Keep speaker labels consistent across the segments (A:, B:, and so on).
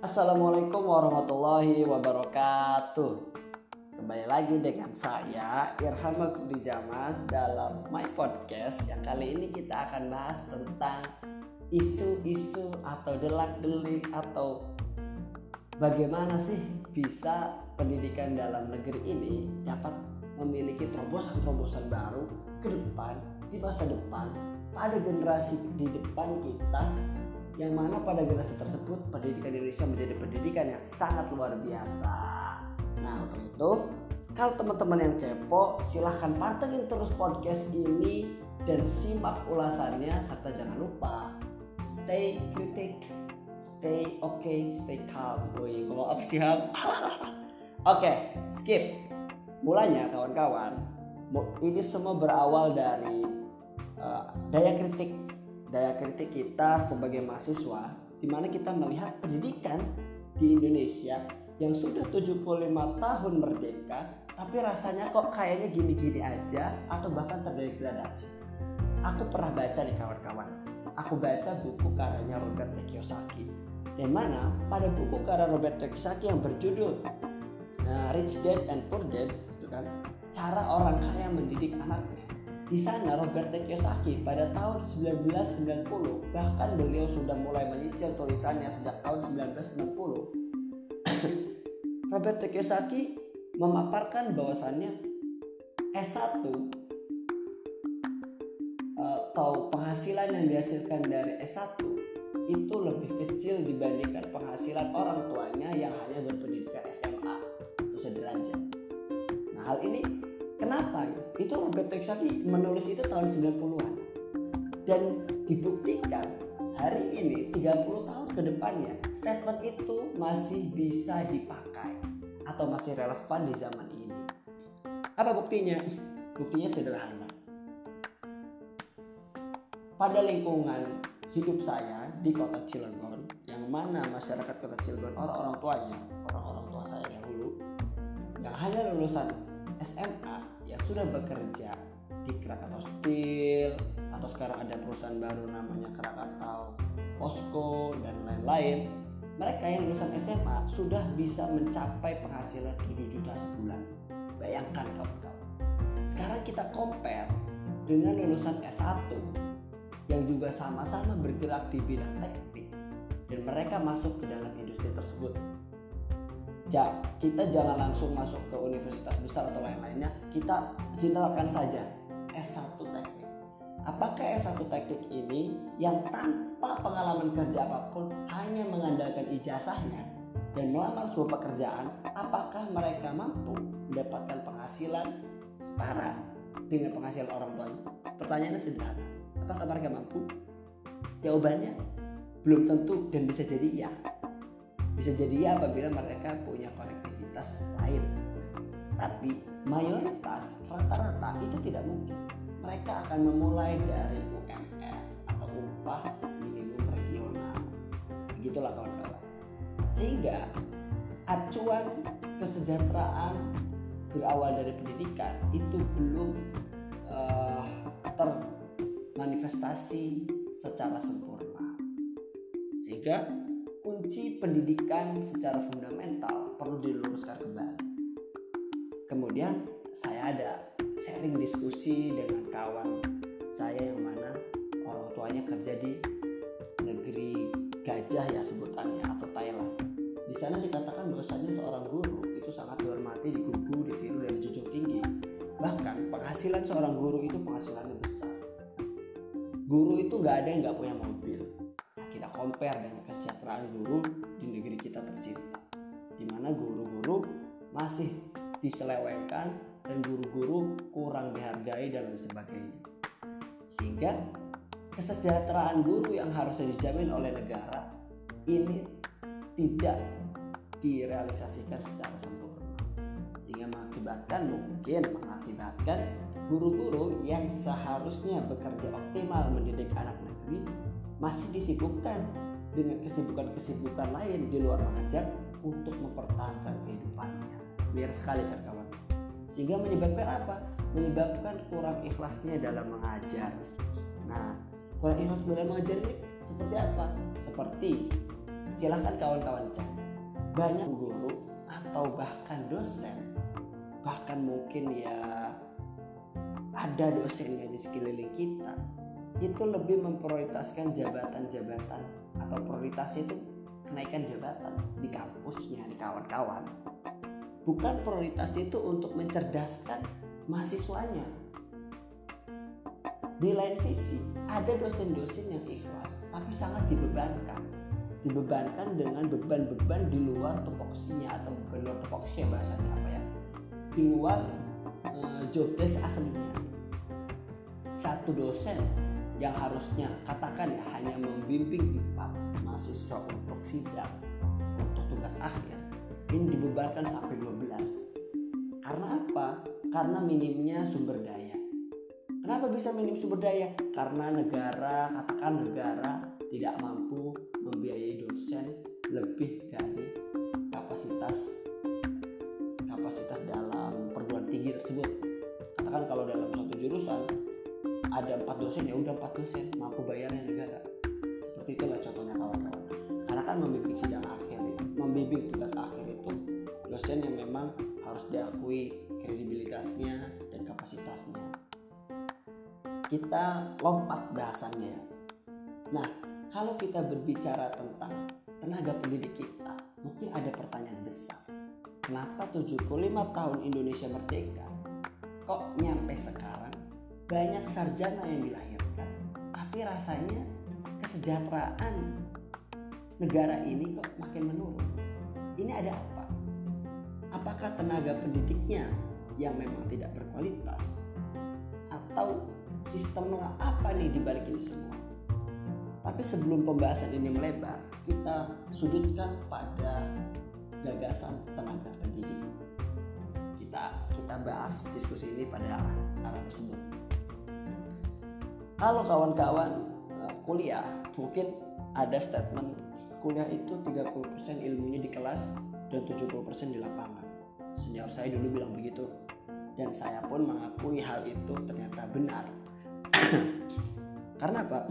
A: Assalamualaikum warahmatullahi wabarakatuh. Kembali lagi dengan saya Irham Makudi Jamas dalam My Podcast. Yang kali ini kita akan bahas tentang isu-isu atau delak-delik atau Bagaimana sih bisa pendidikan dalam negeri ini dapat memiliki terobosan-terobosan baru ke depan di masa depan pada generasi di depan kita yang mana pada generasi tersebut pendidikan Indonesia menjadi pendidikan yang sangat luar biasa. Nah untuk itu kalau teman-teman yang kepo silahkan pantengin terus podcast ini dan simak ulasannya serta jangan lupa stay kritik, stay okay, stay calm. Woi, ngomong apa sih Ham? Oke, skip. Mulanya kawan-kawan, ini semua berawal dari uh, daya kritik daya kritik kita sebagai mahasiswa di mana kita melihat pendidikan di Indonesia yang sudah 75 tahun merdeka tapi rasanya kok kayaknya gini-gini aja atau bahkan terdegradasi. Aku pernah baca nih kawan-kawan. Aku baca buku karyanya Robert Kiyosaki. Yang mana pada buku karya Robert Kiyosaki yang berjudul uh, Rich Dad and Poor Dad itu kan cara orang kaya mendidik anaknya di sana Robert Kiyosaki pada tahun 1990 bahkan beliau sudah mulai menyicil tulisannya sejak tahun 1990 Robert Kiyosaki memaparkan bahwasannya S1 atau penghasilan yang dihasilkan dari S1 itu lebih kecil dibandingkan penghasilan orang tuanya yang hanya berpendidikan SMA atau sederajat. Nah hal ini kenapa? Itu Robert Kiyosaki menulis itu tahun 90-an dan dibuktikan hari ini 30 tahun ke depannya statement itu masih bisa dipakai atau masih relevan di zaman ini. Apa buktinya? Buktinya sederhana. Pada lingkungan hidup saya di kota Cilegon, yang mana masyarakat kota Cilegon orang-orang tuanya, orang-orang tua saya dahulu, yang hanya lulusan SMA yang sudah bekerja di Krakatau Steel atau sekarang ada perusahaan baru namanya Krakatau Posko dan lain-lain mereka yang lulusan SMA sudah bisa mencapai penghasilan 7 juta sebulan. Bayangkan kawan-kawan sekarang kita compare dengan lulusan S1 yang juga sama-sama bergerak di bidang teknik dan mereka masuk ke dalam industri tersebut ya kita jangan langsung masuk ke universitas besar atau lain-lainnya. Kita generalkan saja S1 teknik. Apakah S1 teknik ini yang tanpa pengalaman kerja apa pun hanya mengandalkan ijazahnya dan melamar sebuah pekerjaan apakah mereka mampu mendapatkan penghasilan setara dengan penghasilan orang tuanya? Pertanyaannya sederhana. Apakah mereka mampu? Jawabannya belum tentu dan bisa jadi ya bisa jadi ya apabila mereka punya konektivitas lain. Tapi mayoritas rata-rata itu tidak mungkin. Mereka akan memulai dari UMR atau upah minimum regional. Begitulah kawan-kawan. Sehingga acuan kesejahteraan berawal dari pendidikan itu belum uh, termanifestasi secara sempurna. Sehingga kunci pendidikan secara fundamental perlu diluruskan kembali kemudian saya ada sharing diskusi dengan kawan saya yang mana orang tuanya kerja di negeri gajah ya sebutannya atau Thailand di sana dikatakan bahwasanya seorang guru itu sangat dihormati, digugu, ditiru dan dijunjung tinggi. Bahkan penghasilan seorang guru itu penghasilannya besar. Guru itu nggak ada yang nggak punya mobil. Kita compare dengan kesejahteraan guru di negeri kita tercinta, di mana guru-guru masih diselewengkan dan guru-guru kurang dihargai dan lain sebagainya. Sehingga kesejahteraan guru yang harusnya dijamin oleh negara ini tidak direalisasikan secara sempurna sehingga mengakibatkan mungkin mengakibatkan guru-guru yang seharusnya bekerja optimal mendidik anak negeri masih disibukkan dengan kesibukan-kesibukan lain di luar mengajar untuk mempertahankan kehidupannya. Biar sekali kan kawan sehingga menyebabkan apa? Menyebabkan kurang ikhlasnya dalam mengajar. Nah kurang ikhlas dalam mengajar ini seperti apa? Seperti silahkan kawan-kawan cek. Banyak guru atau bahkan dosen bahkan mungkin ya ada dosennya di sekeliling kita itu lebih memprioritaskan jabatan-jabatan atau prioritasnya itu kenaikan jabatan di kampusnya di kawan-kawan. Bukan prioritasnya itu untuk mencerdaskan mahasiswanya. Di lain sisi ada dosen-dosen yang ikhlas tapi sangat dibebankan. Dibebankan dengan beban-beban di luar tupoksinya atau bukan luar tupoksi bahasanya apa ya. Di luar uh, job desk aslinya. Satu dosen yang harusnya katakan ya hanya membimbing empat mahasiswa untuk sidang untuk tugas akhir ini dibebankan sampai 12 karena apa? karena minimnya sumber daya kenapa bisa minim sumber daya? karena negara katakan negara tidak mampu membiayai dosen lebih dari kapasitas kapasitas dalam perguruan tinggi tersebut katakan kalau dalam satu jurusan ada empat dosen ya udah empat dosen mampu bayarnya negara seperti itulah contohnya kawan-kawan. Karena kan membimbing sidang akhir ya. membimbing tugas akhir itu dosen yang memang harus diakui kredibilitasnya dan kapasitasnya. Kita lompat bahasannya nah kalau kita berbicara tentang tenaga pendidik kita mungkin ada pertanyaan besar. Kenapa 75 tahun Indonesia merdeka kok nyampe sekarang banyak sarjana yang dilahirkan. Tapi rasanya kesejahteraan negara ini kok makin menurun. Ini ada apa? Apakah tenaga pendidiknya yang memang tidak berkualitas? Atau sistem apa nih dibalik ini semua? Tapi sebelum pembahasan ini melebar kita sudutkan pada gagasan tenaga pendidik. Kita kita bahas diskusi ini pada arah tersebut kalau kawan-kawan eh, kuliah mungkin ada statement kuliah itu 30% ilmunya di kelas dan 70% di lapangan. Senior saya dulu bilang begitu. Dan saya pun mengakui hal itu ternyata benar. Karena apa?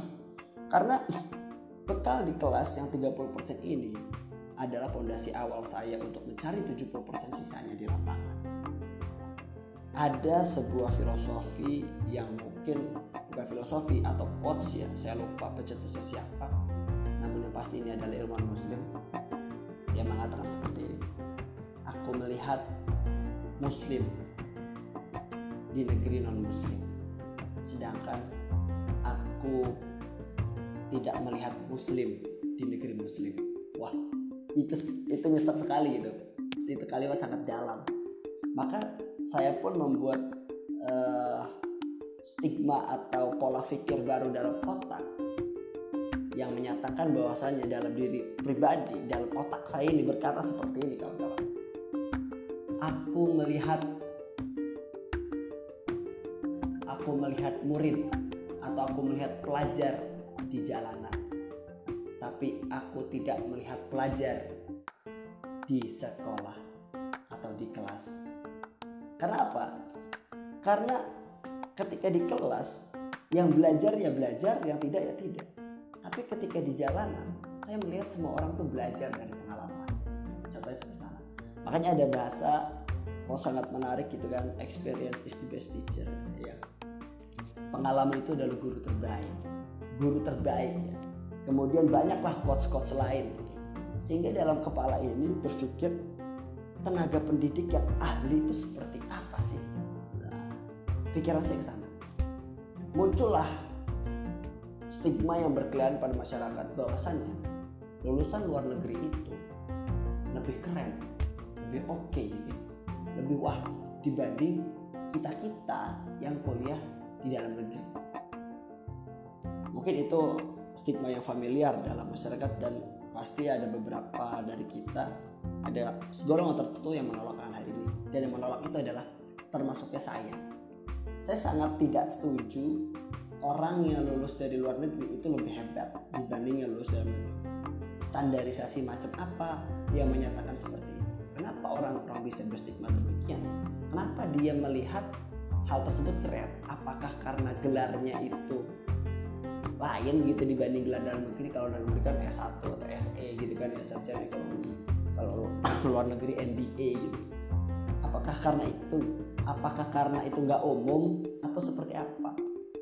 A: karena bekal di kelas yang 30% ini adalah fondasi awal saya untuk mencari 70% sisanya di lapangan. Ada sebuah filosofi yang mungkin bukan filosofi atau quotes ya saya lupa pencetusnya siapa. Namun yang pasti ini adalah ilmuwan muslim yang mengatakan seperti ini. Aku melihat muslim di negeri non muslim sedangkan aku tidak melihat muslim di negeri muslim. Wah itu itu nyesek sekali gitu. Itu kalimat sangat dalam. Maka saya pun membuat uh, stigma atau pola pikir baru dalam otak yang menyatakan bahwasannya dalam diri pribadi dalam otak saya ini berkata seperti ini kawan-kawan aku melihat aku melihat murid atau aku melihat pelajar di jalanan tapi aku tidak melihat pelajar di sekolah atau di kelas karena apa? Karena ketika di kelas yang belajar ya belajar, yang tidak ya tidak. Tapi ketika di jalanan, saya melihat semua orang tuh belajar dari pengalaman. Contohnya seperti mana? Makanya ada bahasa oh sangat menarik gitu kan, experience is the best teacher. Ya. Pengalaman itu adalah guru terbaik. Guru terbaik ya. Kemudian banyaklah quotes-quotes lain gitu. Sehingga dalam kepala ini berpikir tenaga pendidik yang ahli itu seperti apa pikiran saya ke sana. Muncullah stigma yang berkeliaran pada masyarakat bahwasannya lulusan luar negeri itu lebih keren, lebih oke okay, gitu, lebih wah dibanding kita kita yang kuliah di dalam negeri. Mungkin itu stigma yang familiar dalam masyarakat dan pasti ada beberapa dari kita ada golongan tertentu yang menolak hal ini dan yang menolak itu adalah termasuknya saya saya sangat tidak setuju orang yang lulus dari luar negeri itu lebih hebat dibanding yang lulus dari negeri. Standarisasi macam apa yang menyatakan seperti itu? Kenapa orang-orang bisa berstigma demikian? Kenapa dia melihat hal tersebut keren? Apakah karena gelarnya itu lain gitu dibanding gelar dalam negeri? Kalau dalam negeri kan S1 atau SE gitu kan ya sarjana ekonomi. Kalau luar negeri MBA gitu apakah karena itu? Apakah karena itu nggak umum? Atau seperti apa?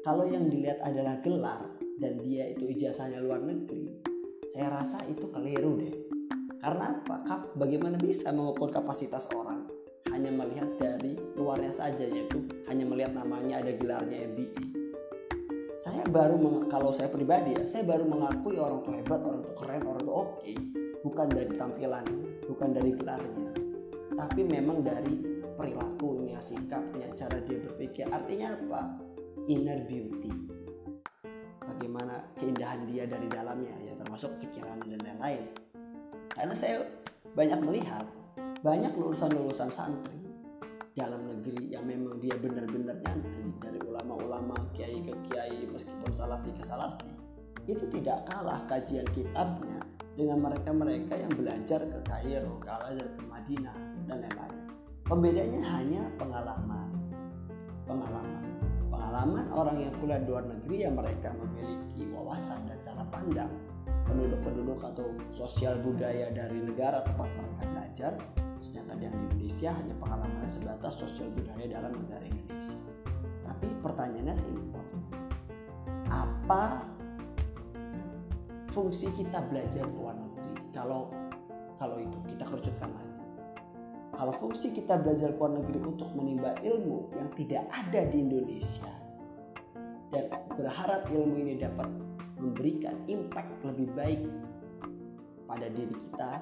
A: Kalau yang dilihat adalah gelar dan dia itu ijazahnya luar negeri saya rasa itu keliru deh. Karena apa? Bagaimana bisa mengukur kapasitas orang? Hanya melihat dari luarnya saja yaitu hanya melihat namanya ada gelarnya MBA saya baru kalau saya pribadi ya saya baru mengakui orang tua hebat orang tua keren orang tua oke. Okay, bukan dari tampilan bukan dari gelarnya tapi memang dari perilakunya sikapnya cara dia berpikir artinya apa? Inner beauty. Bagaimana keindahan dia dari dalamnya ya termasuk pikiran dan lain-lain. Karena saya banyak melihat banyak lulusan-lulusan santri dalam negeri yang memang dia benar-benar nyantri dari ulama-ulama kiai ke kiai meskipun salafi ke salafi itu tidak kalah kajian kitabnya dengan mereka-mereka yang belajar ke Kairo, ke Al ke Madinah dan lain-lain. Pembedanya hanya pengalaman. Pengalaman. Pengalaman orang yang kuliah di luar negeri yang mereka memiliki wawasan dan cara pandang penduduk-penduduk atau sosial budaya dari negara tempat mereka belajar sedangkan yang di Indonesia hanya pengalaman sebatas sosial budaya dalam negara Indonesia tapi pertanyaannya simpel apa fungsi kita belajar luar negeri kalau kalau itu kita kerucutkan lagi kalau fungsi kita belajar ke luar negeri untuk menimba ilmu yang tidak ada di Indonesia dan berharap ilmu ini dapat memberikan impact lebih baik pada diri kita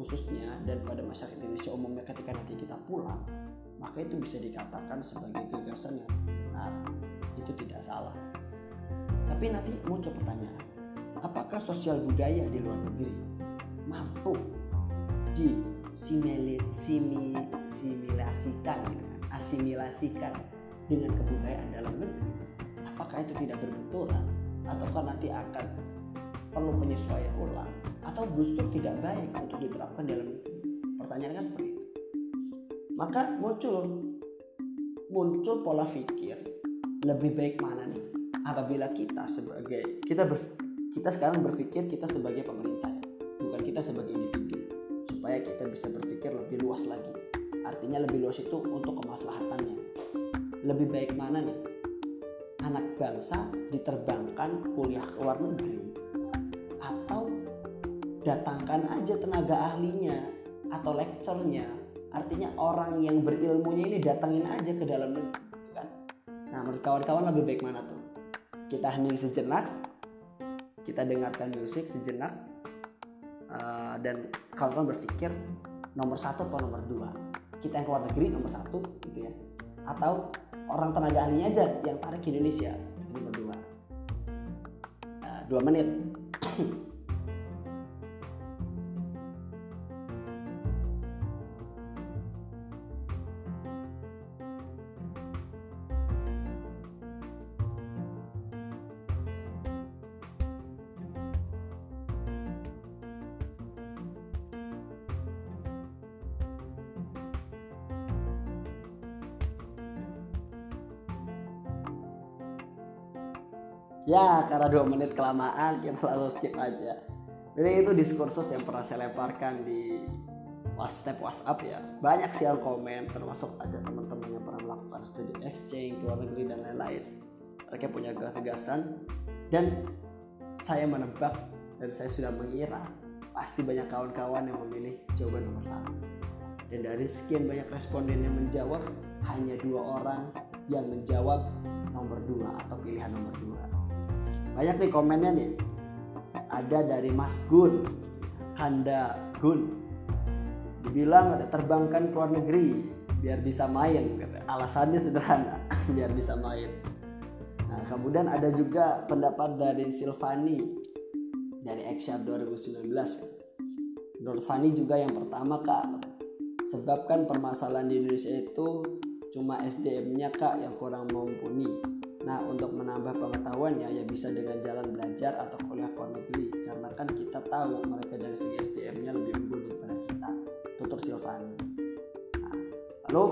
A: khususnya dan pada masyarakat Indonesia umumnya ketika nanti kita pulang maka itu bisa dikatakan sebagai gagasan yang benar. Itu tidak salah. Tapi nanti muncul pertanyaan apakah sosial budaya di luar negeri mampu disimilasikan gitu kan asimilasikan dengan kebudayaan dalam negeri. Apakah itu tidak berbenturan? Ataukah nanti akan perlu penyesuaian ulang? Atau justru tidak baik untuk diterapkan dalam pertanyaan kan seperti itu. Maka muncul muncul pola pikir lebih baik mana nih? Apabila kita sebagai kita ber, kita sekarang berpikir kita sebagai pemerintah bukan kita sebagai individu supaya kita bisa berpikir lebih luas lagi. Artinya lebih luas itu untuk kemaslahatannya. Lebih baik mana nih? Anak bangsa diterbangkan kuliah ke luar negeri atau datangkan aja tenaga ahlinya atau lecturenya artinya orang yang berilmunya ini datangin aja ke dalam negeri kan? Nah menurut kawan-kawan lebih baik mana tuh? Kita hening sejenak kita dengarkan musik sejenak uh, dan kawan-kawan berpikir nomor satu atau nomor dua? Kita yang keluar negeri nomor satu gitu ya. Atau orang tenaga ahlinya aja yang tarik ke Indonesia nomor dua. Uh, dua menit ya karena dua menit kelamaan kita langsung skip aja. Jadi itu diskursus yang pernah saya lemparkan di WhatsApp WhatsApp ya. Banyak sih yang komen termasuk ada teman-teman yang pernah melakukan studi exchange luar negeri dan lain-lain. Mereka punya gagasan. Dan saya menebak dan saya sudah mengira pasti banyak kawan-kawan yang memilih jawaban nomor satu. Dan dari sekian banyak responden yang menjawab hanya dua orang yang menjawab nomor dua atau pilihan nomor dua banyak nih komennya nih. Ada dari Mas Gun Kanda Gun. Dibilang ada terbangkan ke luar negeri biar bisa main alasannya sederhana biar bisa main. Nah kemudian ada juga pendapat dari Silvani dari Exar 2019 menurut Fani juga yang pertama kak sebabkan permasalahan di Indonesia itu cuma SDM-nya kak yang kurang mumpuni Nah, untuk menambah pengetahuannya ya bisa dengan jalan belajar atau kuliah luar negeri karena kan kita tahu mereka dari segi SDM-nya lebih unggul daripada kita. Tutur Silvani. Nah, lalu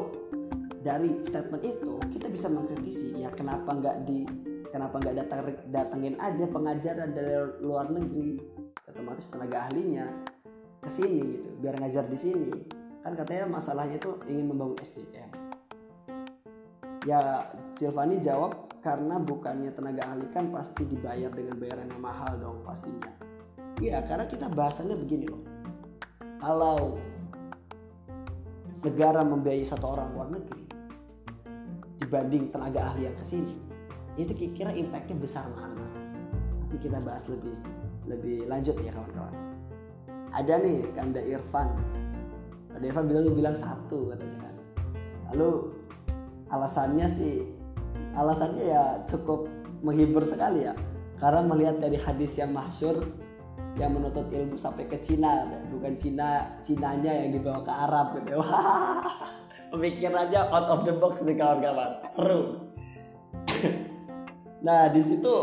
A: dari statement itu kita bisa mengkritisi ya kenapa nggak di kenapa nggak datang datengin aja pengajaran dari luar negeri otomatis tenaga ahlinya ke sini gitu biar ngajar di sini kan katanya masalahnya itu ingin membangun SDM ya Silvani jawab karena bukannya tenaga ahli kan pasti dibayar dengan bayaran yang mahal dong pastinya. Iya karena kita bahasannya begini loh. Kalau negara membiayai satu orang luar negeri dibanding tenaga ahli yang ke sini itu kira-kira impactnya besar mana? Nanti kita bahas lebih lebih lanjut ya kawan-kawan. Ada nih Kanda Irfan. Kanda Irfan bilang bilang satu katanya kan. Lalu alasannya sih alasannya ya cukup menghibur sekali ya. Karena melihat dari hadis yang masyur yang menuntut ilmu sampai ke Cina bukan Cina Cinanya yang dibawa ke Arab gitu. Wah pemikirannya out of the box nih kawan-kawan. Seru. Nah di situ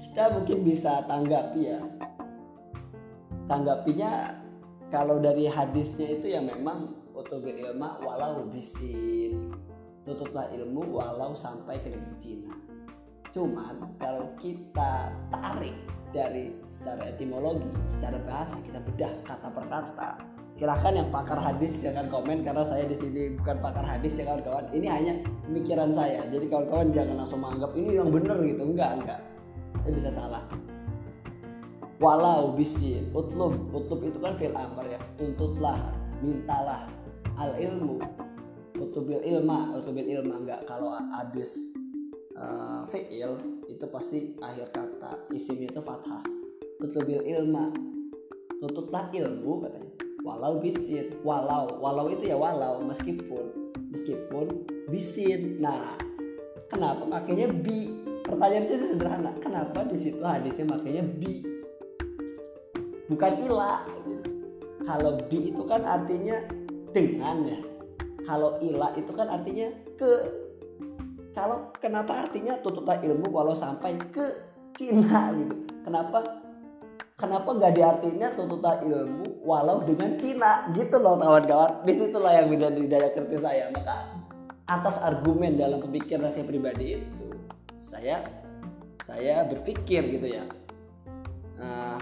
A: kita mungkin bisa tanggapi ya. Tanggapinya kalau dari hadisnya itu ya memang utubil ilma walau bisin tutuplah ilmu walau sampai ke negeri Cina cuman kalau kita tarik dari secara etimologi, secara bahasa kita bedah kata per kata. Silahkan yang pakar hadis jangan komen karena saya di sini bukan pakar hadis ya kawan-kawan. Ini hanya pemikiran saya. Jadi kawan-kawan jangan langsung menganggap ini yang benar gitu. Enggak, enggak. Saya bisa salah. Walau bisin, utlub, utlub itu kan fil amr ya. Tuntutlah, mintalah al ilmu. Utlubil ilma, utlubil ilma. Enggak kalau habis uh, fi'il itu pasti akhir kata. Isimnya itu fathah. Tutlubil ilma. Tutuplah ilmu katanya. Walau bisin. Walau. Walau itu ya walau meskipun. Meskipun bisin. Nah kenapa makanya bi? Pertanyaan saya sederhana. Kenapa di situ hadisnya makanya bi? Bukan ila. Kalau bi itu kan artinya dengan ya kalau ila itu kan artinya ke. Kalau kenapa artinya tutuplah ilmu walau sampai ke Cina gitu. Kenapa? Kenapa nggak diartinya tutuplah ilmu walau dengan Cina gitu loh kawan-kawan? Di situlah yang menjadi daya kritis saya. Maka atas argumen dalam pemikiran saya pribadi itu saya saya berpikir gitu ya. Uh,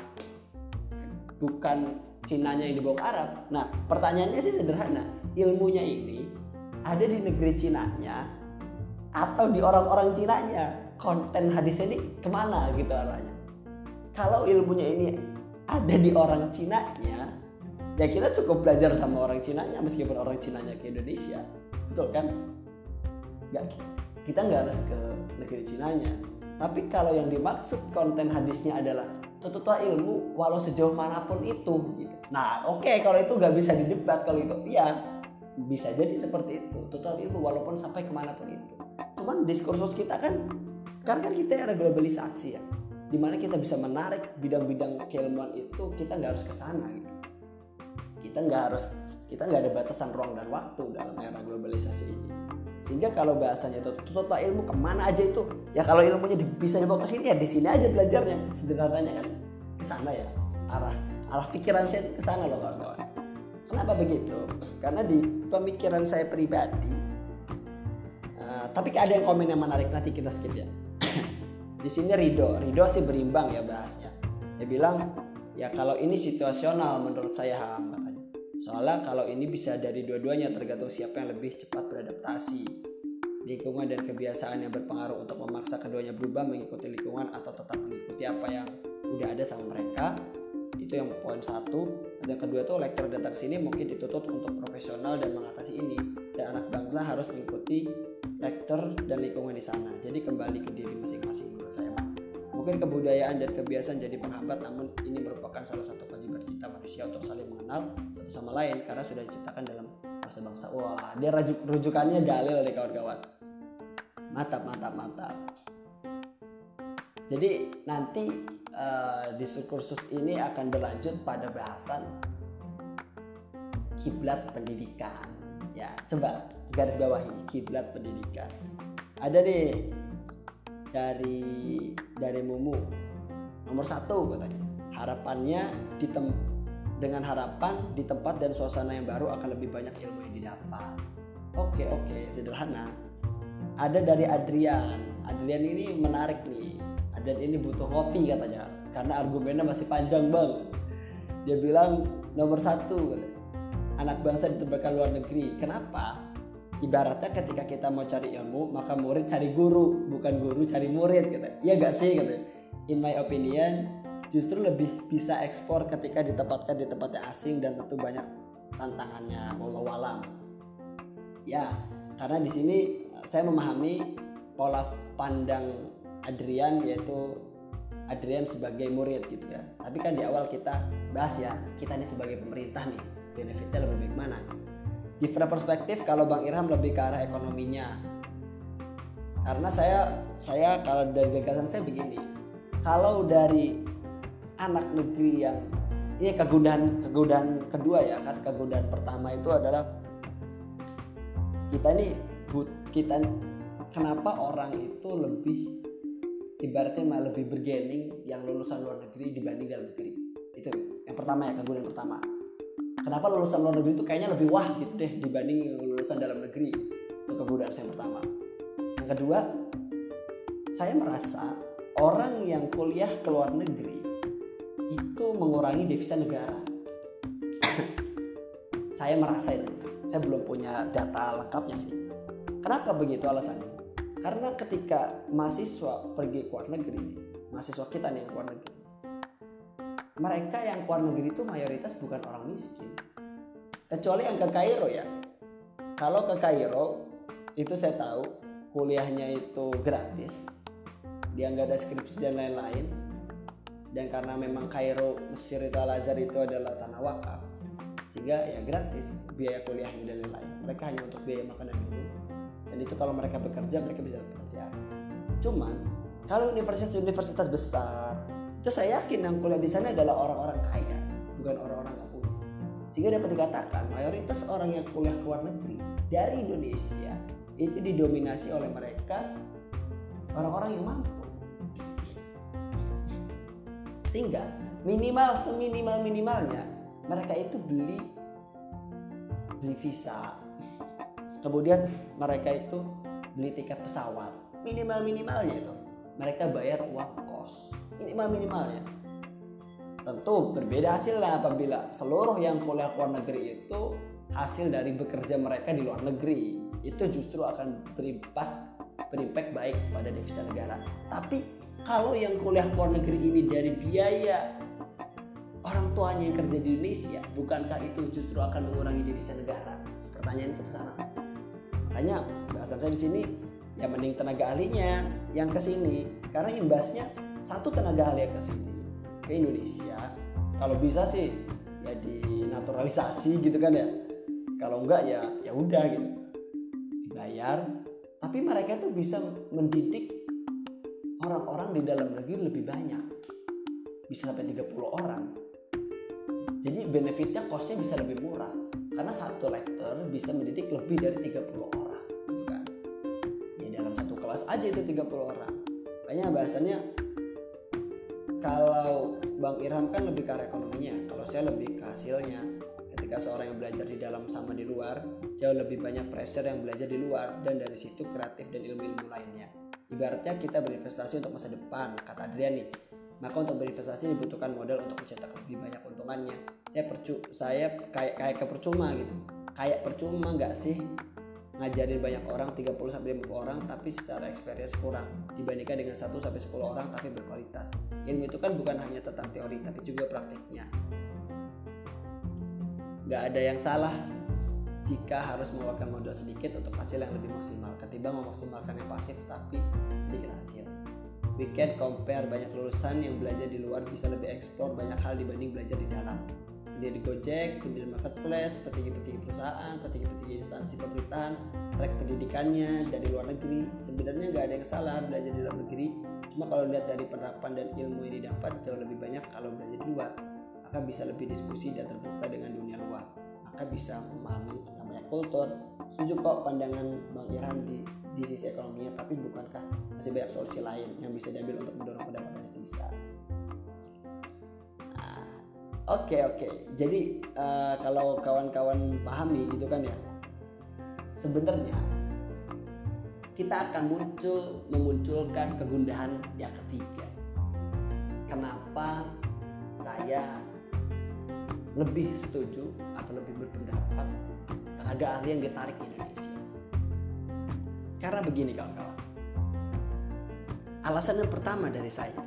A: bukan Cinanya yang dibawa ke Arab. Nah pertanyaannya sih sederhana ilmunya ini ada di negeri Cinanya atau di orang-orang Cina-nya. Konten hadis ini ke mana gitu arahnya? Kalau ilmunya ini ada di orang Cina-nya ya kita cukup belajar sama orang Cina-nya meskipun orang Cina-nya ke Indonesia. Betul kan? Nggak kita nggak harus ke negeri Cina-nya. Tapi kalau yang dimaksud konten hadisnya adalah tutuplah ilmu walau sejauh mana pun itu gitu. Nah oke okay, kalau itu nggak bisa didebat kalau itu ya bisa jadi seperti itu total ilmu walaupun sampai ke mana pun itu. Cuman diskursus kita kan sekarang kan kita era globalisasi ya di mana kita bisa menarik bidang-bidang keilmuan itu kita nggak harus ke sana gitu. Kita nggak harus kita nggak ada batasan ruang dan waktu dalam era globalisasi ini. Sehingga kalau bahasanya itu total ilmu ke mana aja itu? Ya kalau ilmunya bisa dibawa ke sini ya di sini aja belajarnya. Sederhananya kan ke sana ya. Arah arah pikiran saya ke sana loh kawan-kawan kenapa begitu? Karena di pemikiran saya pribadi tapi ada yang komen yang menarik nanti kita skip ya. Di sini Rido Rido sih berimbang ya bahasnya. Dia bilang ya kalau ini situasional menurut saya ham katanya. Soalnya kalau ini bisa dari dua-duanya tergantung siapa yang lebih cepat beradaptasi. Lingkungan dan kebiasaan yang berpengaruh untuk memaksa keduanya berubah mengikuti lingkungan atau tetap mengikuti apa yang udah ada sama mereka itu yang poin satu dan kedua tuh lektor datang sini mungkin ditutup untuk profesional dan mengatasi ini dan anak bangsa harus mengikuti lektor dan lingkungan di sana. Jadi kembali ke diri masing-masing menurut saya. Mungkin kebudayaan dan kebiasaan jadi penghambat, namun ini merupakan salah satu kewajiban kita manusia untuk saling mengenal satu sama lain karena sudah diciptakan dalam bahasa bangsa. Wah, dia rujuk, rujukannya dalil nih kawan-kawan. Mantap, mantap, mantap. Jadi nanti uh, di kursus ini akan berlanjut pada bahasan kiblat pendidikan. Ya, coba garis bawahi kiblat pendidikan. Ada deh dari dari Mumu. Nomor satu katanya. Harapannya di dengan harapan di tempat dan suasana yang baru akan lebih banyak ilmu yang didapat. Oke oke sederhana. Ada dari Adrian. Adrian ini menarik nih Adrian ini butuh kopi katanya karena argumennya masih panjang bang. Dia bilang nomor satu anak bangsa diterbangkan luar negeri. Kenapa? Ibaratnya ketika kita mau cari ilmu maka murid cari guru bukan guru cari murid gitu. Ya gak sih gitu. In my opinion justru lebih bisa ekspor ketika ditempatkan di tempat yang asing dan tentu banyak tantangannya walau alam ya karena di sini saya memahami pola pandang Adrian yaitu Adrian sebagai murid gitu ya. Tapi kan di awal kita bahas ya kita ini sebagai pemerintah nih benefitnya lebih baik mana? Different perspektif kalau Bang Irham lebih ke arah ekonominya. Karena saya saya kalau dari gagasan saya begini kalau dari anak negeri yang ini kegundahan kegundahan kedua ya kan kegundahan pertama itu adalah kita ini kita kenapa orang itu lebih ibaratnya malah lebih bergening yang lulusan luar negeri dibanding dalam negeri. Itu yang pertama ya kegundahan pertama. Kenapa lulusan luar negeri itu kayaknya lebih wah gitu deh dibanding lulusan dalam negeri? Itu kegundahan yang pertama. Yang kedua saya merasa orang yang kuliah ke luar negeri itu mengurangi devisa negara. Saya merasa itu. Saya belum punya data lengkapnya sih. Kenapa begitu alasannya karena ketika mahasiswa pergi ke luar negeri mahasiswa kita nih yang ke luar negeri mereka yang keluar negeri itu mayoritas bukan orang miskin. Kecuali yang ke Kairo ya. Kalau ke Kairo itu saya tahu kuliahnya itu gratis. Dia nggak ada skripsi dan lain-lain. Dan karena memang Kairo Mesir itu Al Azhar itu adalah tanah wakaf sehingga ya gratis biaya kuliahnya dan lain-lain. Mereka hanya untuk biaya makan dan minum dan itu kalau mereka bekerja mereka bisa pekerjaan cuman kalau universitas-universitas besar itu saya yakin yang kuliah di sana adalah orang-orang kaya bukan orang-orang nggak punya sehingga dapat dikatakan mayoritas orang yang kuliah ke luar negeri dari Indonesia itu didominasi oleh mereka orang-orang yang mampu. Sehingga minimal seminimal minimalnya mereka itu beli beli visa kemudian mereka itu beli tiket pesawat. Minimal minimalnya itu? Mereka bayar uang kos. Minimal minimalnya tentu berbeda hasilnya apabila seluruh yang kuliah luar negeri itu hasil dari bekerja mereka di luar negeri. Itu justru akan berimpact berimpact baik pada devisa negara. Tapi kalau yang kuliah luar negeri ini dari biaya orang tuanya yang kerja di Indonesia bukankah itu justru akan mengurangi devisa negara? Pertanyaan itu sana hanya bahasan saya di sini ya mending tenaga ahlinya yang ke sini. Karena imbasnya satu tenaga ahli ke sini ke Indonesia. Kalau bisa sih ya dinaturalisasi gitu kan ya. Kalau enggak ya ya udah gitu. Dibayar. Tapi mereka tuh bisa mendidik orang-orang di dalam negeri lebih banyak. Bisa sampai 30 orang. Jadi benefitnya costnya bisa lebih murah. Karena satu lektor bisa mendidik lebih dari 30 orang kelas aja itu 30 orang. Makanya bahasannya kalau Bang Irham kan lebih ke arah ekonominya. Kalau saya lebih ke hasilnya. Ketika seorang yang belajar di dalam sama di luar jauh lebih banyak pressure yang belajar di luar dan dari situ kreatif dan ilmu-ilmu lainnya. Ibaratnya kita berinvestasi untuk masa depan kata Adrian nih maka untuk berinvestasi dibutuhkan modal untuk mencetak lebih banyak keuntungannya. Saya percu saya kayak kayak kepercuma gitu. Kayak percuma nggak sih ngajarin banyak orang 30 sampai 50 orang tapi secara experience kurang dibandingkan dengan 1 sampai 10 orang tapi berkualitas. Ilmu itu kan bukan hanya tentang teori tapi juga praktiknya. Gak ada yang salah jika harus mengeluarkan modal sedikit untuk hasil yang lebih maksimal ketimbang memaksimalkan yang pasif tapi sedikit hasil. We can compare banyak lulusan yang belajar di luar bisa lebih ekspor banyak hal dibanding belajar di dalam pendiri Gojek, pendiri marketplace, petinggi-petinggi perusahaan, petinggi-petinggi instansi pemerintahan, track pendidikannya dari luar negeri. Sebenarnya nggak ada yang salah belajar di luar negeri, cuma kalau lihat dari penerapan dan ilmu yang didapat jauh lebih banyak kalau belajar di luar, maka bisa lebih diskusi dan terbuka dengan dunia luar, maka bisa memahami tentang banyak kultur. Setuju kok pandangan Bang Irhan di di sisi ekonominya, tapi bukankah masih banyak solusi lain yang bisa diambil untuk mendorong pendapatan devisa? Oke okay, oke. Okay. Jadi uh, kalau kawan-kawan pahami gitu kan ya. Sebenarnya kita akan muncul memunculkan kegundahan yang ketiga. Kenapa saya lebih setuju atau lebih berpendapat tenaga ahli yang ditarik Indonesia? Karena begini kawan-kawan. Alasan yang pertama dari saya,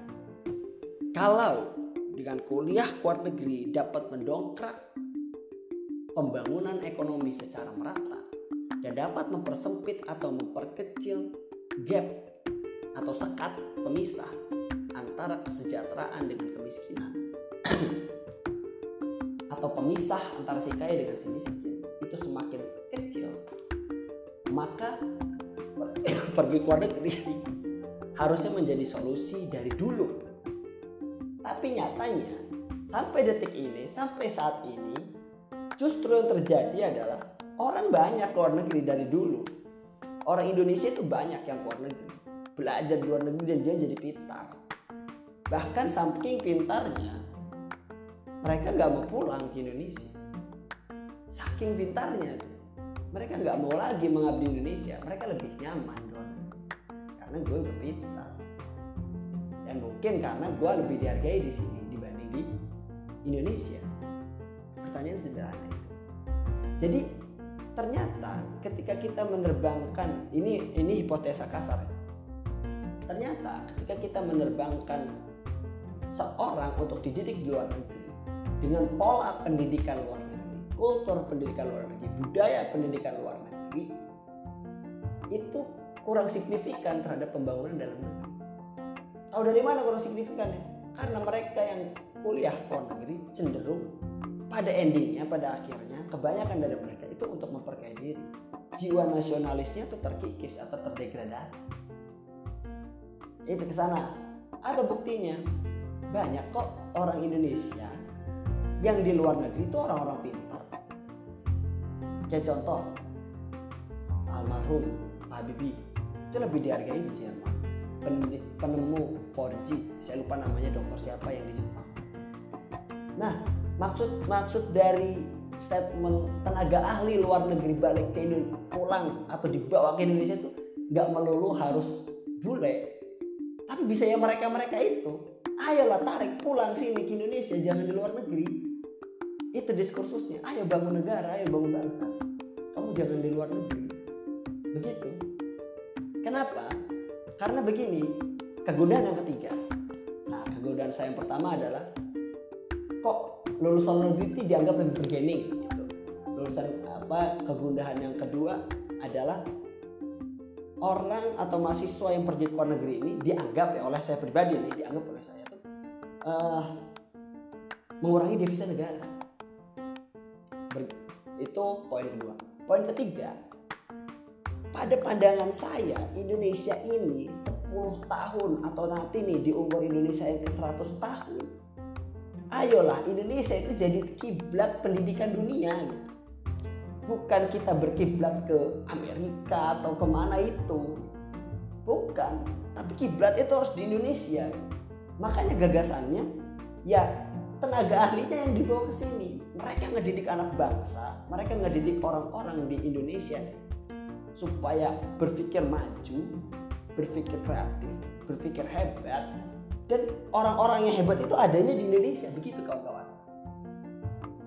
A: kalau dengan kuliah luar negeri dapat mendongkrak pembangunan ekonomi secara merata dan dapat mempersempit atau memperkecil gap atau sekat pemisah antara kesejahteraan dengan kemiskinan. Atau pemisah antara si kaya dengan si miskin itu semakin kecil. Maka pergi ke luar negeri harusnya menjadi solusi dari dulu tapi nyatanya sampai detik ini sampai saat ini justru yang terjadi adalah orang banyak ke luar negeri dari dulu. Orang Indonesia itu banyak yang ke luar negeri belajar di luar negeri dan dia jadi pintar. Bahkan saking pintarnya mereka nggak mau pulang ke Indonesia. Saking pintarnya tuh mereka nggak mau lagi mengabdi di Indonesia. Mereka lebih nyaman doang karena gue udah pintar dan mungkin karena gue lebih dihargai di sini dibanding di Indonesia pertanyaan sederhana itu jadi ternyata ketika kita menerbangkan ini ini hipotesa kasar ya. ternyata ketika kita menerbangkan seorang untuk dididik di luar negeri dengan pola pendidikan luar negeri, kultur pendidikan luar negeri, budaya pendidikan luar negeri itu kurang signifikan terhadap pembangunan dalam negeri. Tahu dari mana kurang signifikannya? Karena mereka yang kuliah luar negeri cenderung pada endingnya, pada akhirnya kebanyakan dari mereka itu untuk memperkaya diri. Jiwa nasionalisnya itu terkikis atau terdegradasi. Itu ke sana. Apa buktinya? Banyak kok orang Indonesia yang di luar negeri itu orang-orang pintar. Kayak contoh, almarhum Habibie itu lebih dihargai di Jerman. Penemu 4G, saya lupa namanya dokter siapa yang di Jepang. Nah, maksud maksud dari statement tenaga ahli luar negeri balik ke Indonesia pulang atau dibawa ke Indonesia itu nggak melulu harus bule. Tapi bisa ya mereka mereka itu ayolah tarik pulang sini ke Indonesia jangan di luar negeri. Itu diskursusnya. Ayo bangun negara ayo bangun bangsa. Kamu jangan di luar negeri. Begitu. Kenapa karena begini kegodaan yang ketiga. Nah kegodaan saya yang pertama adalah kok lulusan negeri dianggap lebih bergening gitu. Lulusan apa kegundahan yang kedua adalah orang atau mahasiswa yang pergi ke luar negeri ini dianggap ya oleh saya pribadi nih dianggap oleh saya tuh uh, mengurangi devisa negara. Itu poin kedua. Poin ketiga pada pandangan saya Indonesia ini 10 tahun atau nanti nih di umur Indonesia yang ke 100 tahun ayolah Indonesia itu jadi kiblat pendidikan dunia gitu. Bukan kita berkiblat ke Amerika atau ke mana itu. Bukan tapi kiblat itu harus di Indonesia. Makanya gagasannya ya tenaga ahlinya yang dibawa ke sini. Mereka ngedidik anak bangsa mereka ngedidik orang-orang di Indonesia supaya berpikir maju berpikir kreatif berpikir hebat. Dan orang-orang yang hebat itu adanya di Indonesia. Begitu kawan-kawan.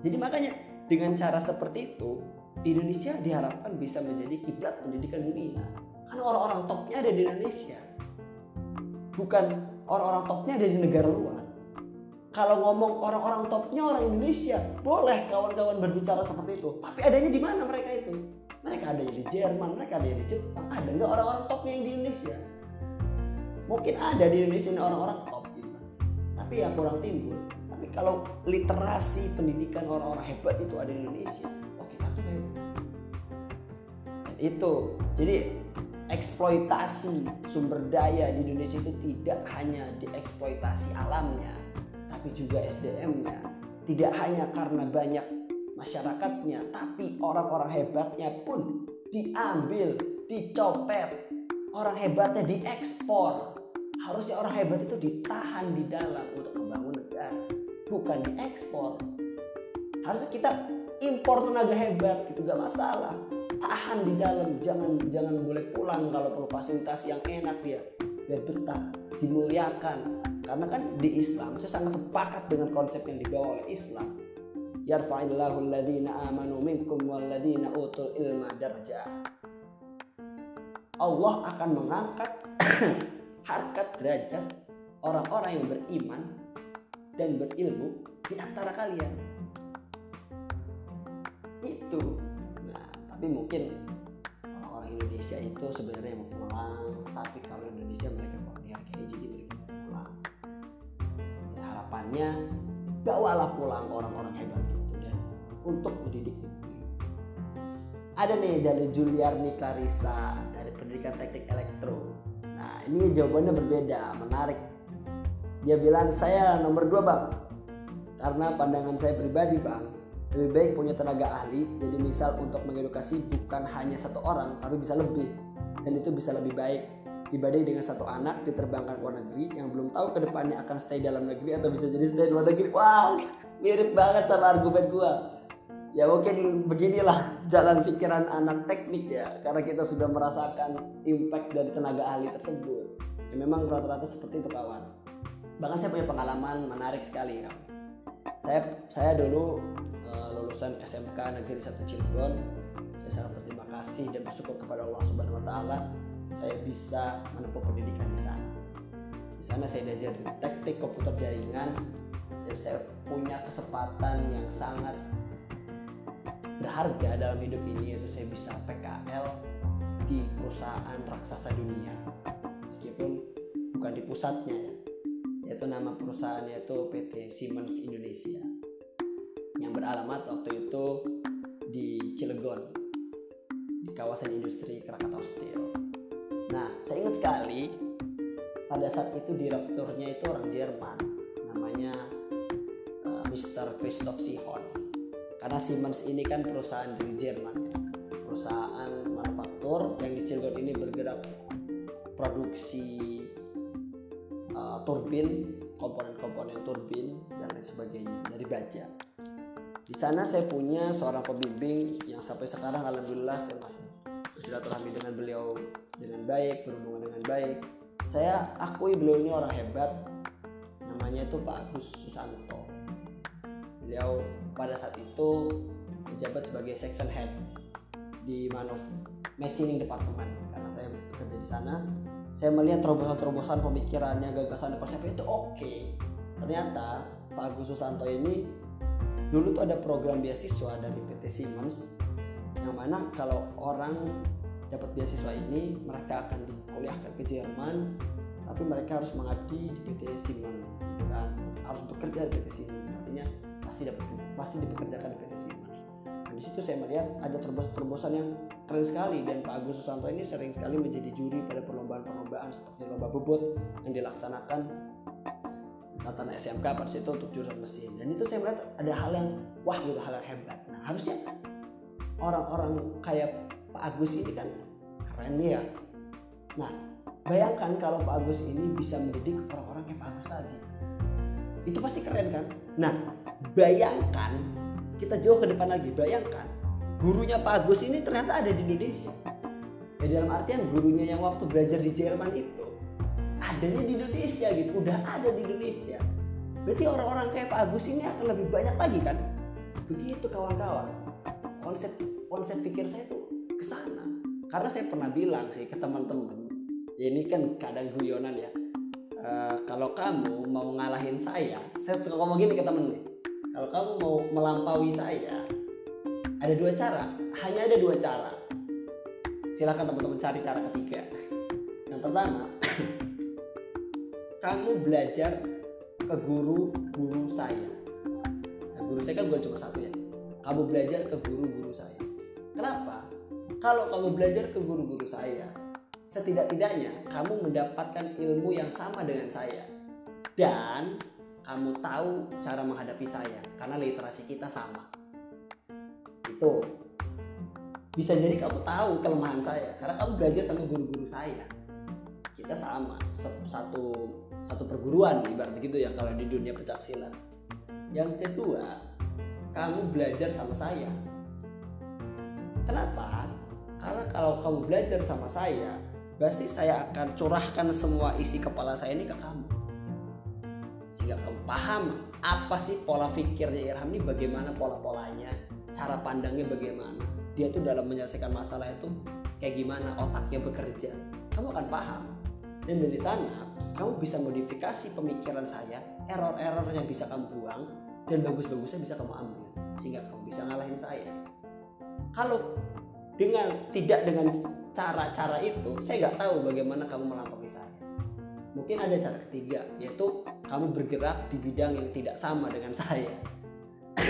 A: Jadi makanya dengan cara seperti itu Indonesia diharapkan bisa menjadi kiblat pendidikan dunia. Karena orang-orang topnya ada di Indonesia. Bukan orang-orang topnya ada di negara luar. Kalau ngomong orang-orang topnya orang Indonesia boleh kawan-kawan berbicara seperti itu. Tapi adanya di mana mereka itu mereka ada di Jerman mereka ada di Jepang. Ada nggak orang-orang topnya yang di Indonesia? Mungkin ada di Indonesia orang-orang top gitu. Tapi yang kurang timbul. Tapi kalau literasi pendidikan orang-orang hebat itu ada di Indonesia itu. Jadi eksploitasi sumber daya di Indonesia itu tidak hanya dieksploitasi alamnya tapi juga SDM-nya tidak hanya karena banyak masyarakatnya tapi orang-orang hebatnya pun diambil dicopet. Orang hebatnya diekspor. Harusnya orang hebat itu ditahan di dalam untuk membangun negara bukan diekspor. Harusnya kita impor tenaga hebat itu gak masalah. Tahan di dalam jangan jangan boleh pulang kalau perlu fasilitas yang enak dia. Biar betah dimuliakan. Karena kan di Islam saya sangat sepakat dengan konsep yang dibawa oleh Islam yarfa'illahu alladhina amanu minkum walladhina utul ilma darajah Allah akan mengangkat harkat derajat orang-orang yang beriman dan berilmu di antara kalian. Itu. Nah tapi mungkin orang-orang Indonesia itu sebenarnya mau pulang tapi kalau Indonesia mereka mau dihargai jadi mereka mau pulang. Ya, harapannya bawalah pulang orang-orang hebat untuk mendidik. Negeri ada nih dari Juliarni Clarissa dari pendidikan teknik elektro. Nah ini jawabannya berbeda menarik. Dia bilang saya nomor dua bang. Karena pandangan saya pribadi bang lebih baik punya tenaga ahli jadi misal untuk mengedukasi bukan hanya satu orang tapi bisa lebih. Dan itu bisa lebih baik dibanding dengan satu anak diterbangkan ke luar negeri yang belum tahu ke depannya akan stay dalam negeri atau bisa jadi stay luar negeri. Wow mirip banget sama argumen gua ya mungkin beginilah jalan pikiran anak teknik ya karena kita sudah merasakan impact dari tenaga ahli tersebut. Ya memang rata-rata seperti itu kawan. Bahkan saya punya pengalaman menarik sekali ya. Saya saya dulu uh, lulusan SMK Negeri 1 Cilegon. Saya sangat berterima kasih dan bersyukur kepada Allah Subhanahu wa taala saya bisa menempuh pendidikan di sana. Di sana saya diajar teknik komputer jaringan dan saya punya kesempatan yang sangat berharga dalam hidup ini yaitu saya bisa PKL di perusahaan raksasa dunia meskipun bukan di pusatnya ya yaitu nama perusahaannya itu PT Siemens Indonesia yang beralamat waktu itu di Cilegon di kawasan industri Krakatau Steel. Nah, saya ingat sekali pada saat itu direkturnya itu orang Jerman namanya uh, eh, Mr. Christoph Sihon. Karena Siemens ini kan perusahaan dari Jerman. Perusahaan manufaktur yang di Cilegon ini bergerak produksi turbin, komponen-komponen turbin dan lain sebagainya dari baja. Di sana saya punya seorang pembimbing yang sampai sekarang alhamdulillah saya masih bersilaturahmi dengan beliau dengan baik, berhubungan dengan baik. Saya akui beliau ini orang hebat. Namanya itu Pak Agus Susanto. Beliau pada saat itu menjabat sebagai section head di manuf machining department. Karena saya bekerja di sana saya melihat terobosan-terobosan pemikirannya gagasan persiapan itu oke. Okay. ternyata Pak Agus Susanto ini dulu tuh ada program beasiswa dari PT Siemens yang mana kalau orang dapat beasiswa ini mereka akan dikuliahkan ke Jerman tapi mereka harus mengabdi di PT Siemens gitu kan. Harus bekerja di PT Siemens. Artinya pasti dapat pasti dipekerjakan di PT Siemens Nah, di situ saya melihat ada terobosan-terobosan yang keren sekali. Dan Pak Agus Susanto ini sering sekali menjadi juri pada perlombaan-perlombaan seperti lomba bebut yang dilaksanakan tatanan SMK pada situ untuk jurusan mesin. Dan itu saya melihat ada hal yang wah gitu hal yang hebat. Nah harusnya orang-orang kayak Pak Agus ini kan keren ya. Nah bayangkan kalau Pak Agus ini bisa mendidik orang-orang kayak Pak Agus tadi itu pasti keren kan? Nah bayangkan kita jauh ke depan lagi bayangkan gurunya Pak Agus ini ternyata ada di Indonesia. Ya dalam artian gurunya yang waktu belajar di Jerman itu adanya di Indonesia gitu udah ada di Indonesia. Berarti orang-orang kayak Pak Agus ini akan lebih banyak lagi kan? Begitu kawan-kawan konsep konsep pikir saya tuh ke sana. Karena saya pernah bilang sih ke teman-teman ya ini kan kadang guyonan ya uh, kalau kamu mau ngalahin saya saya suka ngomong gini ke temen nih. Kalau kamu mau melampaui saya ada dua cara. Hanya ada dua cara. Silahkan teman-teman cari cara ketiga. Yang pertama kamu belajar ke guru-guru saya. Nah, guru saya kan bukan cuma satu ya. Kamu belajar ke guru-guru saya. Kenapa? Kalau kamu belajar ke guru-guru saya setidak-tidaknya kamu mendapatkan ilmu yang sama dengan saya. Dan kamu tahu cara menghadapi saya karena literasi kita sama. Itu. Bisa jadi kamu tahu kelemahan saya karena kamu belajar sama guru-guru saya. Kita sama satu satu perguruan ibarat gitu ya kalau di dunia pencak silat. Yang kedua kamu belajar sama saya. Kenapa? Karena kalau kamu belajar sama saya pasti saya akan curahkan semua isi kepala saya ini ke kamu. Sehingga kamu paham apa sih pola pikirnya Irham ini bagaimana pola-polanya cara pandangnya bagaimana. Dia tuh dalam menyelesaikan masalah itu kayak gimana otaknya bekerja. Kamu akan paham. Dan dari sana kamu bisa modifikasi pemikiran saya error-error yang bisa kamu buang dan bagus-bagusnya bisa kamu ambil. Sehingga kamu bisa ngalahin saya. Kalau dengan tidak dengan cara-cara itu saya nggak tahu bagaimana kamu melampaui saya. Mungkin ada cara ketiga yaitu kamu bergerak di bidang yang tidak sama dengan saya.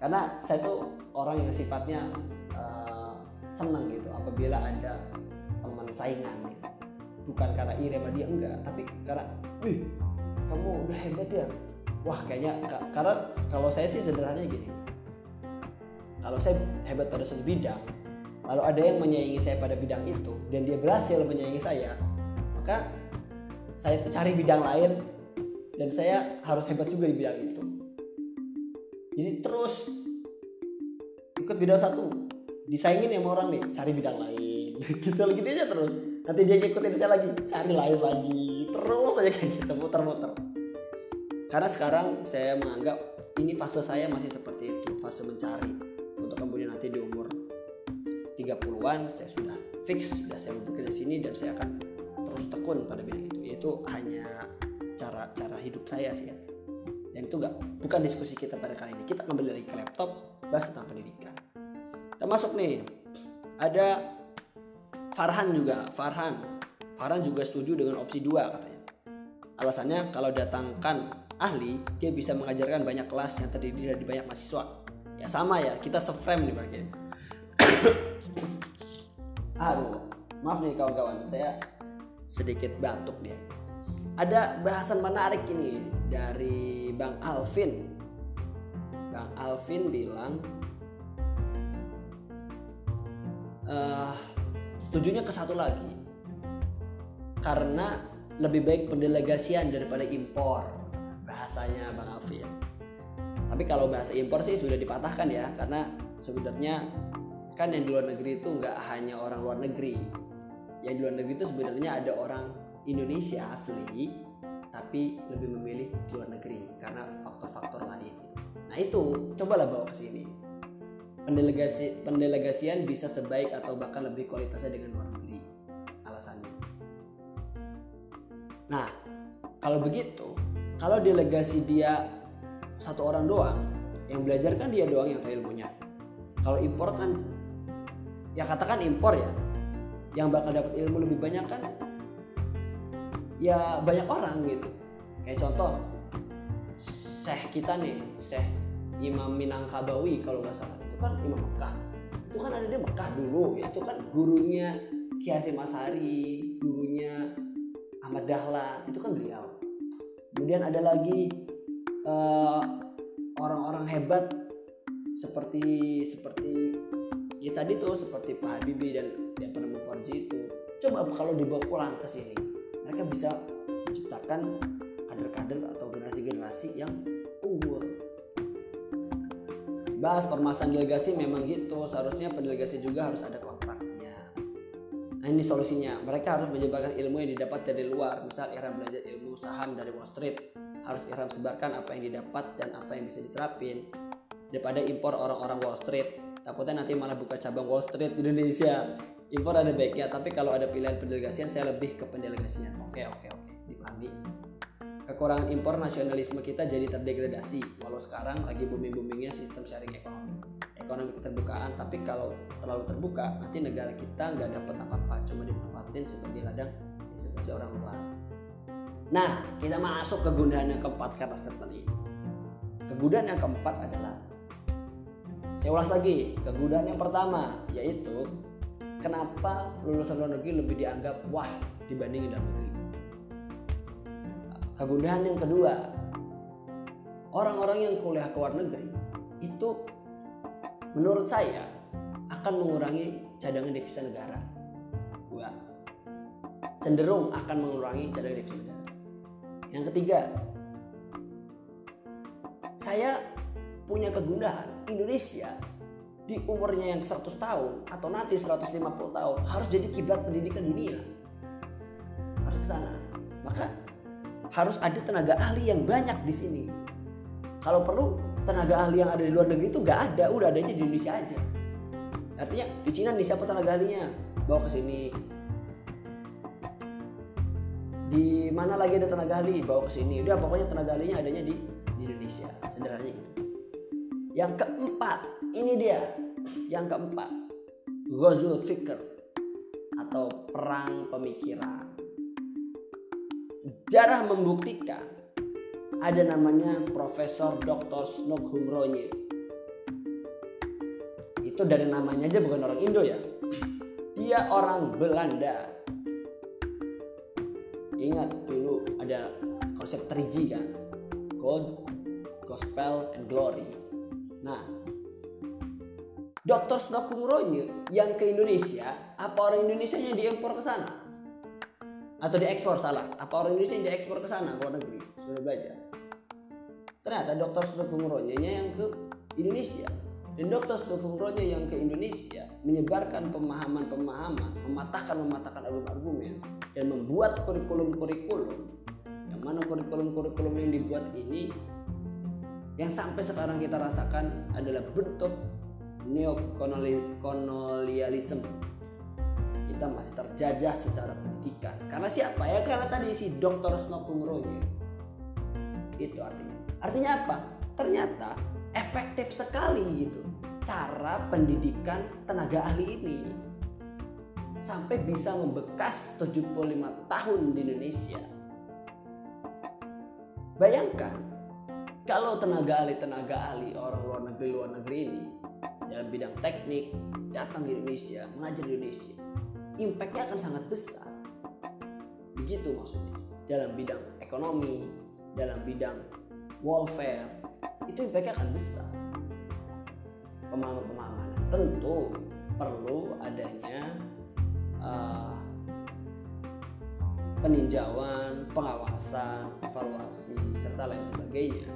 A: Karena saya tuh orang yang sifatnya uh, senang gitu apabila ada teman saingan gitu. bukan karena iri sama dia enggak tapi karena wih kamu udah hebat ya. Wah kayaknya karena kalau saya sih sederhananya gini. Kalau saya hebat pada satu bidang lalu ada yang menyaingi saya pada bidang itu dan dia berhasil menyaingi saya maka saya cari bidang lain dan saya harus hebat juga di bidang itu. Jadi terus ikut bidang satu disaingin sama orang nih cari bidang lain. Gitu gitu aja terus. Nanti dia ngikutin saya lagi cari lain lagi. Terus aja kayak gitu muter-muter. Karena sekarang saya menganggap ini fase saya masih seperti itu, fase mencari. 30-an saya sudah fix, sudah saya bekerja di sini dan saya akan terus tekun pada bidang itu. Yaitu hanya cara cara hidup saya sih ya. Dan itu enggak bukan diskusi kita pada kali ini. Kita kembali lagi ke laptop, bahas tentang pendidikan. Kita masuk nih. Ada Farhan juga, Farhan. Farhan juga setuju dengan opsi 2 katanya. Alasannya kalau datangkan ahli, dia bisa mengajarkan banyak kelas yang terdiri dari banyak mahasiswa. Ya sama ya, kita seframe nih bagian. Aduh, maaf nih kawan-kawan, saya sedikit batuk dia. Ada bahasan menarik ini dari Bang Alvin. Bang Alvin bilang, uh, setujunya ke satu lagi, karena lebih baik pendelegasian daripada impor bahasanya Bang Alfi ya. Tapi kalau bahasa impor sih sudah dipatahkan ya karena sebenarnya kan yang di luar negeri itu nggak hanya orang luar negeri. Yang di luar negeri itu sebenarnya ada orang Indonesia asli tapi lebih memilih di luar negeri karena faktor-faktor lain. Nah itu cobalah bawa ke sini. Pendelegasi pendelegasian bisa sebaik atau bahkan lebih kualitasnya dengan luar negeri. Alasannya. Nah, kalau begitu, kalau delegasi dia satu orang doang yang belajar kan dia doang yang tahu ilmunya kalau impor kan ya katakan impor ya. Yang bakal dapat ilmu lebih banyak kan ya banyak orang gitu. Kayak contoh Syekh kita nih Syekh Imam Minangkabawi kalau nggak salah. Itu kan Imam Mekah. Itu kan ada di Mekah dulu itu kan gurunya Kiai Masari gurunya Ahmad Dahlan itu kan beliau. Kemudian ada lagi eh, orang-orang hebat seperti seperti ya tadi tuh seperti Pak Habibie dan yang pernah Mufarji itu. Coba kalau dibawa pulang ke sini mereka bisa menciptakan kader-kader atau generasi-generasi yang unggul. Bahas permasalahan delegasi memang gitu seharusnya pendelegasi juga harus ada kontraknya. Nah ini solusinya. Mereka harus menyebarkan ilmu yang didapat dari luar misal era belajar ilmu saham dari Wall Street. Harus Ihram sebarkan apa yang didapat dan apa yang bisa diterapin daripada impor orang-orang Wall Street takutnya nanti malah buka cabang Wall Street di Indonesia. Impor ada baiknya tapi kalau ada pilihan pendelegasian saya lebih ke pendelegasian. Oke oke oke. Dipahami. Kekurangan impor nasionalisme kita jadi terdegradasi walau sekarang lagi booming boomingnya sistem sharing ekonomi. Ekonomi keterbukaan tapi kalau terlalu terbuka nanti negara kita nggak dapat apa-apa cuma dimanfaatin sebagai ladang investasi orang luar. Nah, kita masuk ke gundahan yang keempat kata statement ini. Kegundahan yang keempat adalah saya ulas lagi, kegundahan yang pertama yaitu kenapa lulusan luar negeri lebih dianggap wah dibanding dalam negeri. Kegundahan yang kedua, orang-orang yang kuliah ke luar negeri itu menurut saya akan mengurangi cadangan devisa negara. Dua, cenderung akan mengurangi cadangan devisa negara. Yang ketiga, saya punya kegundahan Indonesia di umurnya yang 100 tahun atau nanti 150 tahun harus jadi kiblat pendidikan dunia. Harus ke sana. Maka harus ada tenaga ahli yang banyak di sini. Kalau perlu tenaga ahli yang ada di luar negeri itu nggak ada udah adanya di Indonesia aja. Artinya di Cina nih siapa tenaga ahlinya? Bawa ke sini. Di mana lagi ada tenaga ahli? Bawa ke sini. Udah pokoknya tenaga ahlinya adanya di, di Indonesia. Sederhananya gitu yang keempat ini dia. Yang keempat Ghazul Fikr atau perang pemikiran. Sejarah membuktikan ada namanya Profesor Dr. Snokhum Ronye itu dari namanya aja bukan orang Indo ya. Dia orang Belanda. Ingat dulu ada konsep 3G kan? God, Gospel, and Glory nah. Snokung Ronye yang ke Indonesia apa orang Indonesia yang diimpor ke sana atau diekspor salah apa orang Indonesia yang diekspor ke sana ke luar negeri sudah belajar ternyata Dr. Snokung Ronye yang ke Indonesia dan Dr. Snokung Ronye yang ke Indonesia menyebarkan pemahaman-pemahaman mematahkan-mematahkan argumen-argumen dan membuat kurikulum-kurikulum yang mana kurikulum-kurikulum yang dibuat ini yang sampai sekarang kita rasakan adalah bentuk neokolonialisme kita masih terjajah secara pendidikan. Karena siapa? Ya karena tadi si Dr. Snokung Ronye itu artinya. Artinya apa? Ternyata efektif sekali gitu cara pendidikan tenaga ahli ini sampai bisa membekas 75 tahun di Indonesia. Bayangkan kalau tenaga ahli tenaga ahli orang luar negeri luar negeri ini dalam bidang teknik datang di Indonesia mengajar di Indonesia, impactnya akan sangat besar. Begitu maksudnya dalam bidang ekonomi, dalam bidang welfare itu impactnya akan besar. Pemahaman-pemahaman tentu perlu adanya uh, peninjauan, pengawasan, evaluasi serta lain sebagainya.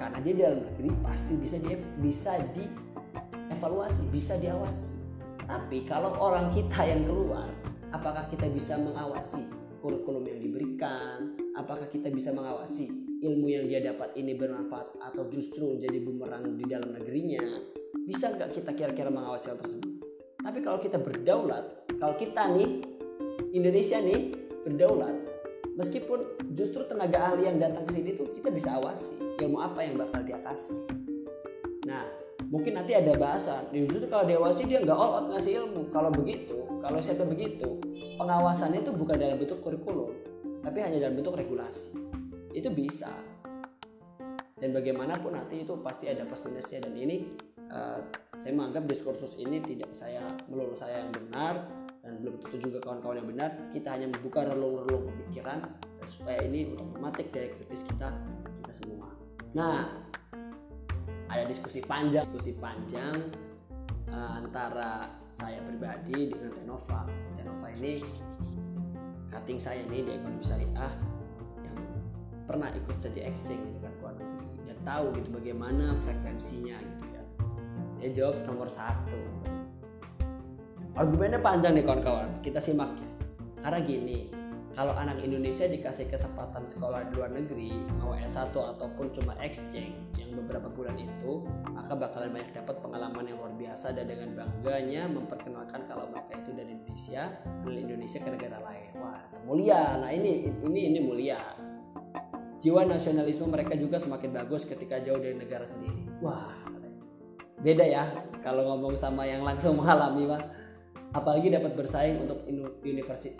A: Karena dia dalam negeri pasti bisa di bisa dievaluasi, bisa diawasi. Tapi kalau orang kita yang keluar, apakah kita bisa mengawasi kurikulum yang diberikan? Apakah kita bisa mengawasi ilmu yang dia dapat ini bermanfaat atau justru menjadi bumerang di dalam negerinya? Bisa nggak kita kira-kira mengawasi hal tersebut? Tapi kalau kita berdaulat, kalau kita nih Indonesia nih berdaulat, meskipun justru tenaga ahli yang datang ke sini tuh kita bisa awasi ilmu apa yang bakal dia kasih. Nah, mungkin nanti ada bahasan. Justru kalau diawasi dia nggak all out ngasih ilmu. Kalau begitu, kalau siapa begitu, pengawasannya itu bukan dalam bentuk kurikulum, tapi hanya dalam bentuk regulasi. Itu bisa. Dan bagaimanapun nanti itu pasti ada plus minusnya dan ini uh, saya menganggap diskursus ini tidak saya melulu saya yang benar dan belum tentu juga kawan-kawan yang benar kita hanya membuka relung-relung pemikiran supaya ini mematik dari kritis kita kita semua. Nah ada diskusi panjang diskusi panjang uh, antara saya pribadi dengan Tenova. Tenova ini cutting saya ini di ekonomi syariah yang pernah ikut jadi exchange gitu kan negeri. Dan tahu gitu bagaimana frekuensinya gitu dia jawab nomor satu argumennya panjang nih kawan-kawan. Kita simak. Ya karena gini kalau anak Indonesia dikasih kesempatan sekolah di luar negeri mau S1 ataupun cuma exchange yang beberapa bulan itu maka bakalan banyak dapat pengalaman yang luar biasa dan dengan bangganya memperkenalkan kalau mereka itu dari Indonesia dari Indonesia ke negara lain. Wah mulia. Nah ini ini ini mulia. Jiwa nasionalisme mereka juga semakin bagus ketika jauh dari negara sendiri. Wah beda ya kalau ngomong sama yang langsung mengalami pak apalagi dapat bersaing untuk universitas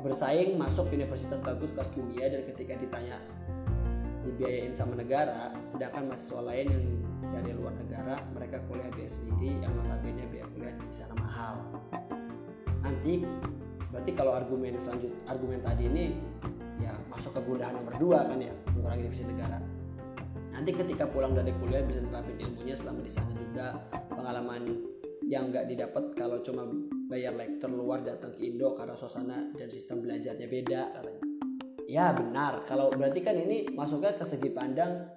A: bersaing masuk universitas bagus kelas dunia dan ketika ditanya dibiayain sama negara sedangkan mahasiswa lain yang dari luar negara mereka kuliah biaya sendiri yang notabene biaya kuliah di sana mahal. Nanti berarti kalau argumen selanjut argumen tadi ini ya masuk ke gundahan nomor dua kan ya mengurangi divisi negara. Nanti ketika pulang dari kuliah bisa terapin ilmunya selama di sana juga pengalaman yang nggak didapat kalau cuma bayar lektor luar datang ke Indo karena suasana dan sistem belajarnya beda. Katanya ya benar. Kalau berarti kan ini masuknya ke segi pandang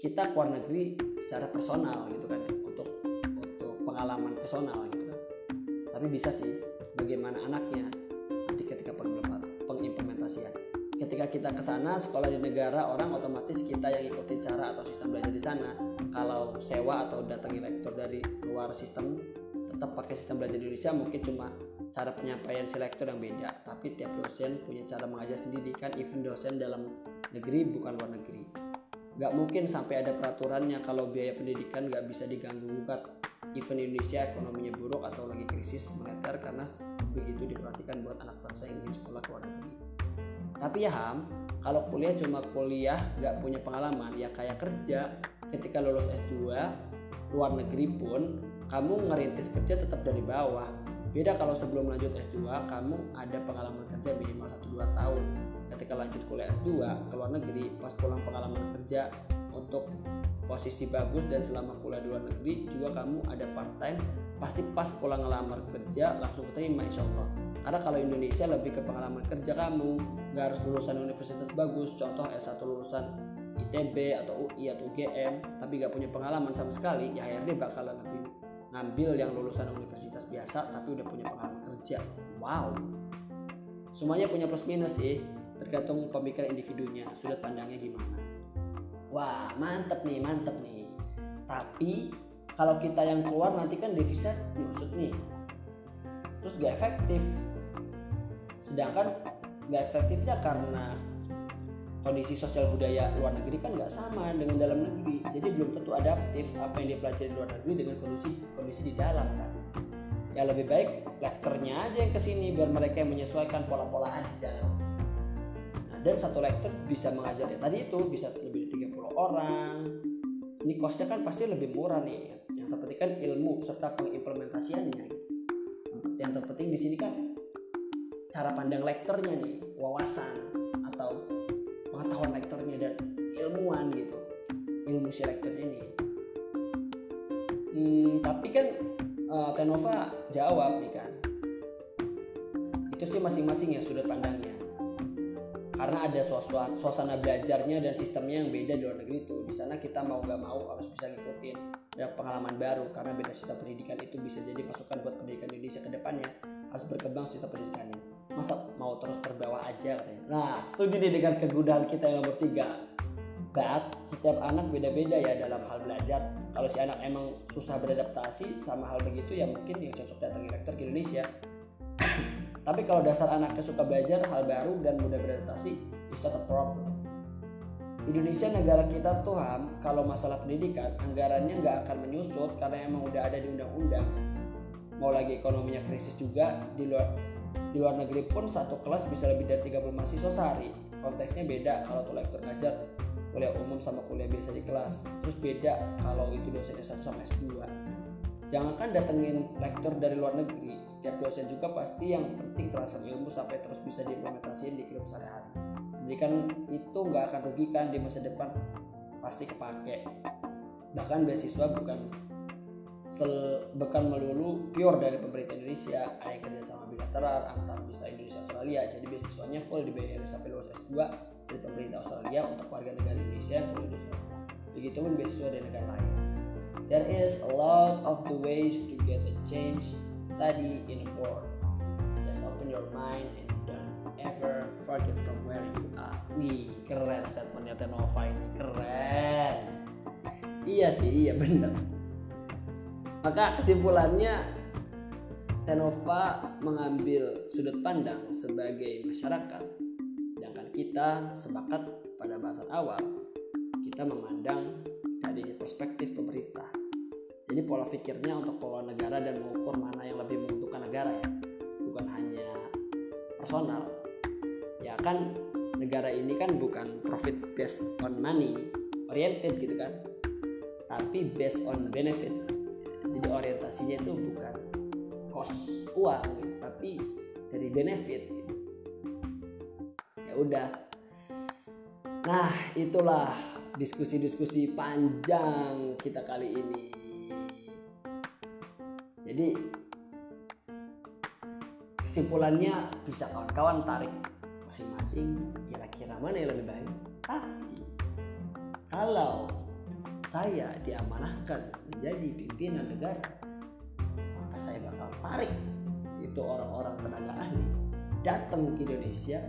A: kita keluar negeri secara personal gitu kan untuk untuk pengalaman personal gitu kan. Tapi bisa sih bagaimana anaknya nanti ketika pengimplementasian. Ketika kita ke sana sekolah di negara orang otomatis kita yang ikutin cara atau sistem belajar di sana. Kalau sewa atau datangi lektor dari luar sistem tetap pakai sistem belajar di Indonesia mungkin cuma cara penyampaian si lektor yang beda tapi tiap dosen punya cara mengajar sendiri kan even dosen dalam negeri bukan luar negeri. Nggak mungkin sampai ada peraturannya kalau biaya pendidikan nggak bisa diganggu gugat. Even Indonesia ekonominya buruk atau lagi krisis moneter karena begitu diperhatikan buat anak bangsa yang ingin sekolah ke luar negeri. Tapi ya Ham kalau kuliah cuma kuliah nggak punya pengalaman ya kayak kerja. Ketika lulus S2 luar negeri pun kamu ngerintis kerja tetap dari bawah. Beda kalau sebelum lanjut S2 kamu ada pengalaman kerja minimal 1-2 tahun. Ketika lanjut kuliah S2 ke luar negeri pas pulang pengalaman kerja untuk posisi bagus dan selama kuliah di luar negeri juga kamu ada part time pasti pas pulang ngelamar kerja langsung keterima insya Allah. Karena kalau Indonesia lebih ke pengalaman kerja kamu nggak harus lulusan universitas bagus contoh S1 lulusan ITB atau UI atau UGM tapi nggak punya pengalaman sama sekali ya HRD bakalan lebih ngambil yang lulusan universitas biasa tapi udah punya pengalaman kerja. Wow. Semuanya punya plus minus sih tergantung pemikiran individunya sudut pandangnya gimana. Wah mantep nih mantep nih. Tapi kalau kita yang keluar nanti kan devisa nyusut nih. Terus gak efektif. Sedangkan gak efektifnya karena kondisi sosial budaya luar negeri kan nggak sama dengan dalam negeri. Jadi belum tentu adaptif apa yang dipelajari di luar negeri dengan kondisi kondisi di dalam kan? Ya lebih baik lektornya aja yang ke sini biar mereka yang menyesuaikan pola-pola ajar nah dan satu lektor bisa mengajar ya tadi itu bisa lebih dari 30 orang. Ini costnya kan pasti lebih murah nih. Yang terpenting kan ilmu serta pengimplementasiannya. Yang terpenting di sini kan cara pandang lektornya nih wawasan pengetahuan lektornya dan ilmuwan gitu. Ilmu si lektornya ini. Hmm, tapi kan uh, Tenova jawab nih kan. Itu sih masing-masing ya sudut pandangnya. Karena ada suasana, belajarnya dan sistemnya yang beda di luar negeri itu. Di sana kita mau nggak mau harus bisa ngikutin ada pengalaman baru. Karena beda sistem pendidikan itu bisa jadi masukan buat pendidikan Indonesia ke depannya. Harus berkembang sistem pendidikannya masa mau terus terbawa aja katanya. Nah setuju nih dengan kegundahan kita yang nomor tiga. But setiap anak beda-beda ya dalam hal belajar. Kalau si anak emang susah beradaptasi sama hal begitu ya mungkin yang cocok datang rektor ke Indonesia. Tapi kalau dasar anaknya suka belajar hal baru dan mudah beradaptasi it's not a problem. Indonesia negara kita tuh ham kalau masalah pendidikan anggarannya nggak akan menyusut karena emang udah ada di undang-undang. Mau lagi ekonominya krisis juga di luar di luar negeri pun satu kelas bisa lebih dari 30 mahasiswa sehari. Konteksnya beda kalau tuh lektor ngajar kuliah umum sama kuliah biasa di kelas. Terus beda kalau itu dosen S1 sama S2 jangankan datengin lektor dari luar negeri setiap dosen juga pasti yang penting transfer ilmu sampai terus bisa diimplementasikan di kehidupan sehari-hari. Pendidikan itu nggak akan rugikan di masa depan. Pasti kepake. Bahkan beasiswa bukan sel, bukan melulu pure dari pemerintah Indonesia ada yang kerjasama bilateral antar bisa Indonesia Australia jadi beasiswanya full dibayar sampai lulus S2 dari pemerintah Australia untuk warga negara Indonesia yang Australia. Begitu pun beasiswa dari negara lain. There is a lot of the ways to get a change study in abroad. Just open your mind and don't ever forget from where you are. Wih, keren statementnya Tenova ini, keren. Iya sih, iya benar. Maka kesimpulannya Tenova mengambil sudut pandang sebagai masyarakat. Kita sepakat pada bahasan awal kita memandang dari perspektif pemerintah. Jadi pola pikirnya untuk pola negara dan mengukur mana yang lebih menguntungkan negara ya bukan hanya personal. Ya kan negara ini kan bukan profit based on money oriented gitu kan tapi based on benefit jadi orientasinya itu bukan cost uang gitu, tapi dari benefit. Udah. Nah itulah diskusi-diskusi panjang kita kali ini. Jadi kesimpulannya bisa kawan-kawan tarik masing-masing kira-kira mana yang lebih baik? Tapi kalau saya diamanahkan menjadi pimpinan negara tertarik itu orang-orang tenaga ahli datang ke Indonesia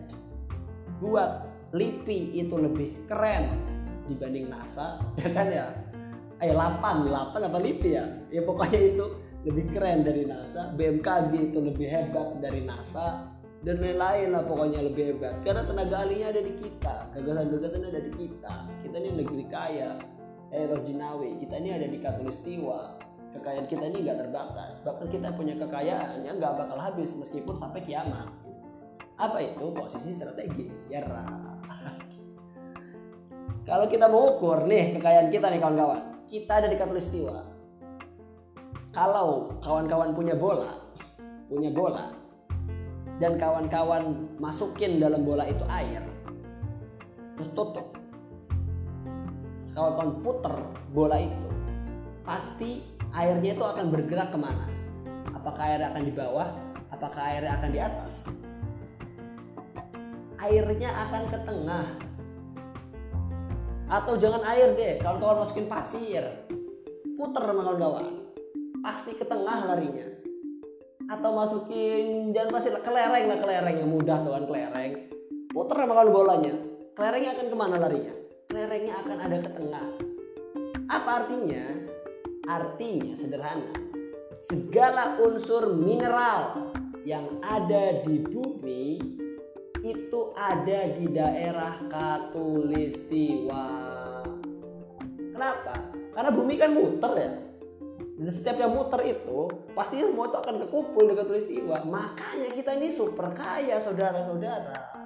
A: buat LIPI itu lebih keren dibanding NASA ya kan ya? Eh 8 8 apa LIPI ya? Ya pokoknya itu lebih keren dari NASA BMKG itu lebih hebat dari NASA dan lain-lain lah pokoknya lebih hebat. Karena tenaga ahlinya ada di kita gagasan-gagasan ada di kita. Kita ini negeri kaya eh Rojinawi kita ini ada di Katulistiwa. Kekayaan kita ini nggak terbatas. Bahkan kita punya kekayaan yang nggak bakal habis meskipun sampai kiamat. Apa itu? Posisi strategis. Ya kalau kita mau ukur nih kekayaan kita nih kawan-kawan. Kita ada di Katulistiwa. Kalau kawan-kawan punya bola punya bola dan kawan-kawan masukin dalam bola itu air terus tutup kawan-kawan puter bola itu pasti airnya itu akan bergerak ke mana? Apakah air akan di bawah? Apakah airnya akan di atas? Airnya akan ke tengah. Atau jangan air deh kawan-kawan masukin pasir. Puter sama kawan-kawan. Pasti ke tengah larinya. Atau masukin jangan pasir kelereng lah kelereng. Yang mudah tuh kan kelereng. Puter sama kawan bolanya. Kelerengnya akan ke mana larinya kelerengnya akan ada ke tengah apa artinya artinya sederhana segala unsur mineral yang ada di bumi itu ada di daerah Katulistiwa. Kenapa? Karena bumi kan muter ya. Dan setiap yang muter itu pasti semua itu akan kekumpul di Katulistiwa. Makanya kita ini super kaya saudara-saudara.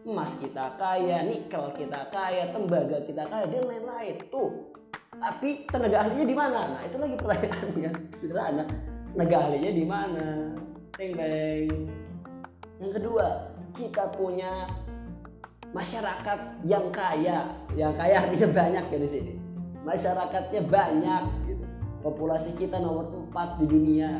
A: Emas kita kaya, nikel kita kaya, tembaga kita kaya dan lain-lain. Tuh. Tapi tenaga ahlinya di mana? Nah, itu lagi pertanyaannya. Sederhana. Tenaga ahlinya di mana? Teng teng. Yang kedua, kita punya masyarakat yang kaya, yang kaya artinya banyak ya di sini. Masyarakatnya banyak, gitu. populasi kita nomor 4 di dunia.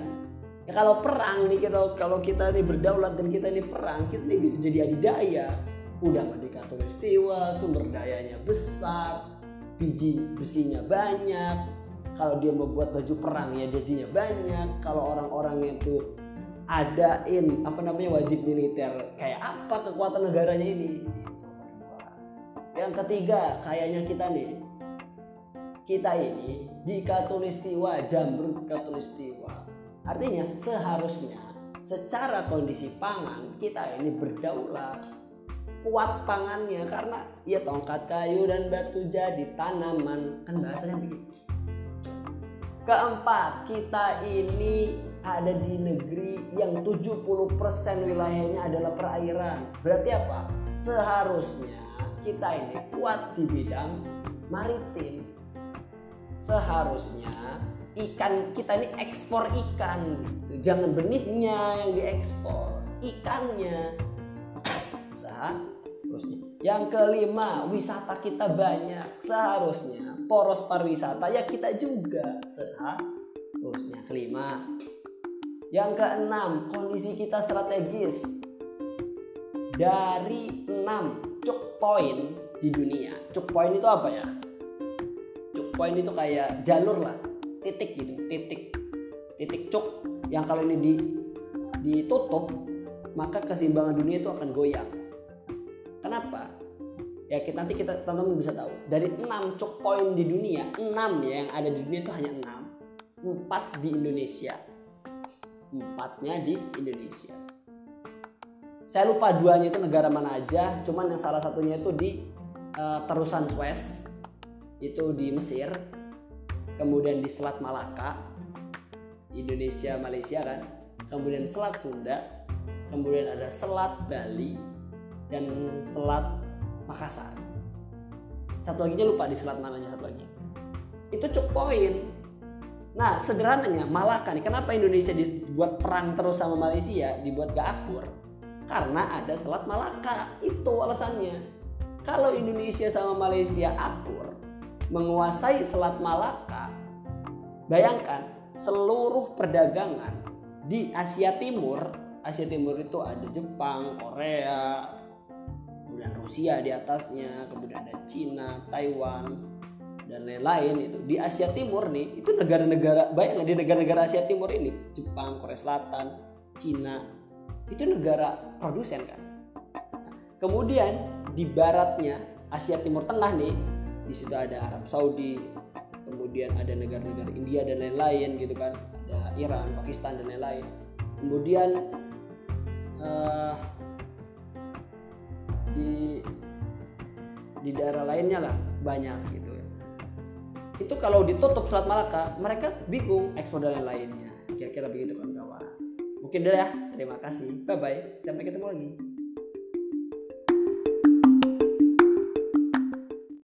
A: Ya kalau perang nih kita kalau kita nih berdaulat dan kita nih perang, kita nih bisa jadi adidaya. Udah merdeka peristiwa, sumber dayanya besar, biji besinya banyak. Kalau dia membuat baju perang ya jadinya banyak. Kalau orang-orang itu adain apa namanya wajib militer kayak apa kekuatan negaranya ini yang ketiga kayaknya kita nih kita ini di katulistiwa jamrut katulistiwa artinya seharusnya secara kondisi pangan kita ini berdaulat kuat pangannya karena ya tongkat kayu dan batu jadi tanaman kan bahasanya begitu keempat kita ini ada di negeri yang 70% wilayahnya adalah perairan. Berarti apa? Seharusnya kita ini kuat di bidang maritim. Seharusnya ikan kita ini ekspor ikan gitu. Jangan benihnya yang diekspor, ikannya. Seharusnya. Yang kelima, wisata kita banyak. Seharusnya poros pariwisata ya kita juga. Seharusnya kelima, yang keenam, kondisi kita strategis. Dari enam cuk point di dunia. Cuk point itu apa ya? Cuk point itu kayak jalur lah, titik gitu, titik titik cuk yang kalau ini di ditutup maka keseimbangan dunia itu akan goyang. Kenapa? Ya kita nanti kita teman-teman bisa tahu. Dari enam cuk point di dunia, enam ya yang ada di dunia itu hanya enam, empat di Indonesia empatnya di Indonesia. Saya lupa duanya itu negara mana aja, cuman yang salah satunya itu di uh, terusan Suez, itu di Mesir, kemudian di Selat Malaka, Indonesia, Malaysia kan, kemudian Selat Sunda, kemudian ada Selat Bali, dan Selat Makassar. Satu lagi lupa di selat mananya satu lagi. Itu cuk poin Nah sederhananya Malaka nih kenapa Indonesia dibuat perang terus sama Malaysia dibuat gak akur karena ada Selat Malaka itu alasannya kalau Indonesia sama Malaysia akur menguasai Selat Malaka bayangkan seluruh perdagangan di Asia Timur Asia Timur itu ada Jepang Korea kemudian Rusia di atasnya kemudian ada Cina Taiwan dan lain-lain itu. Di Asia Timur nih itu negara-negara banyak di negara-negara Asia Timur ini Jepang Korea Selatan Cina itu negara produsen kan? Kemudian di baratnya Asia Timur Tengah nih di situ ada Arab Saudi kemudian ada negara-negara India dan lain-lain gitu kan? Ada Iran Pakistan dan lain-lain. Kemudian uh, di di daerah lainnya lah banyak gitu ya. Itu kalau ditutup Selat Malaka mereka bingung ekspor dan lain-lainnya kira-kira begitu kan kawan mungkin deh ya. Terima kasih. Bye bye sampai ketemu lagi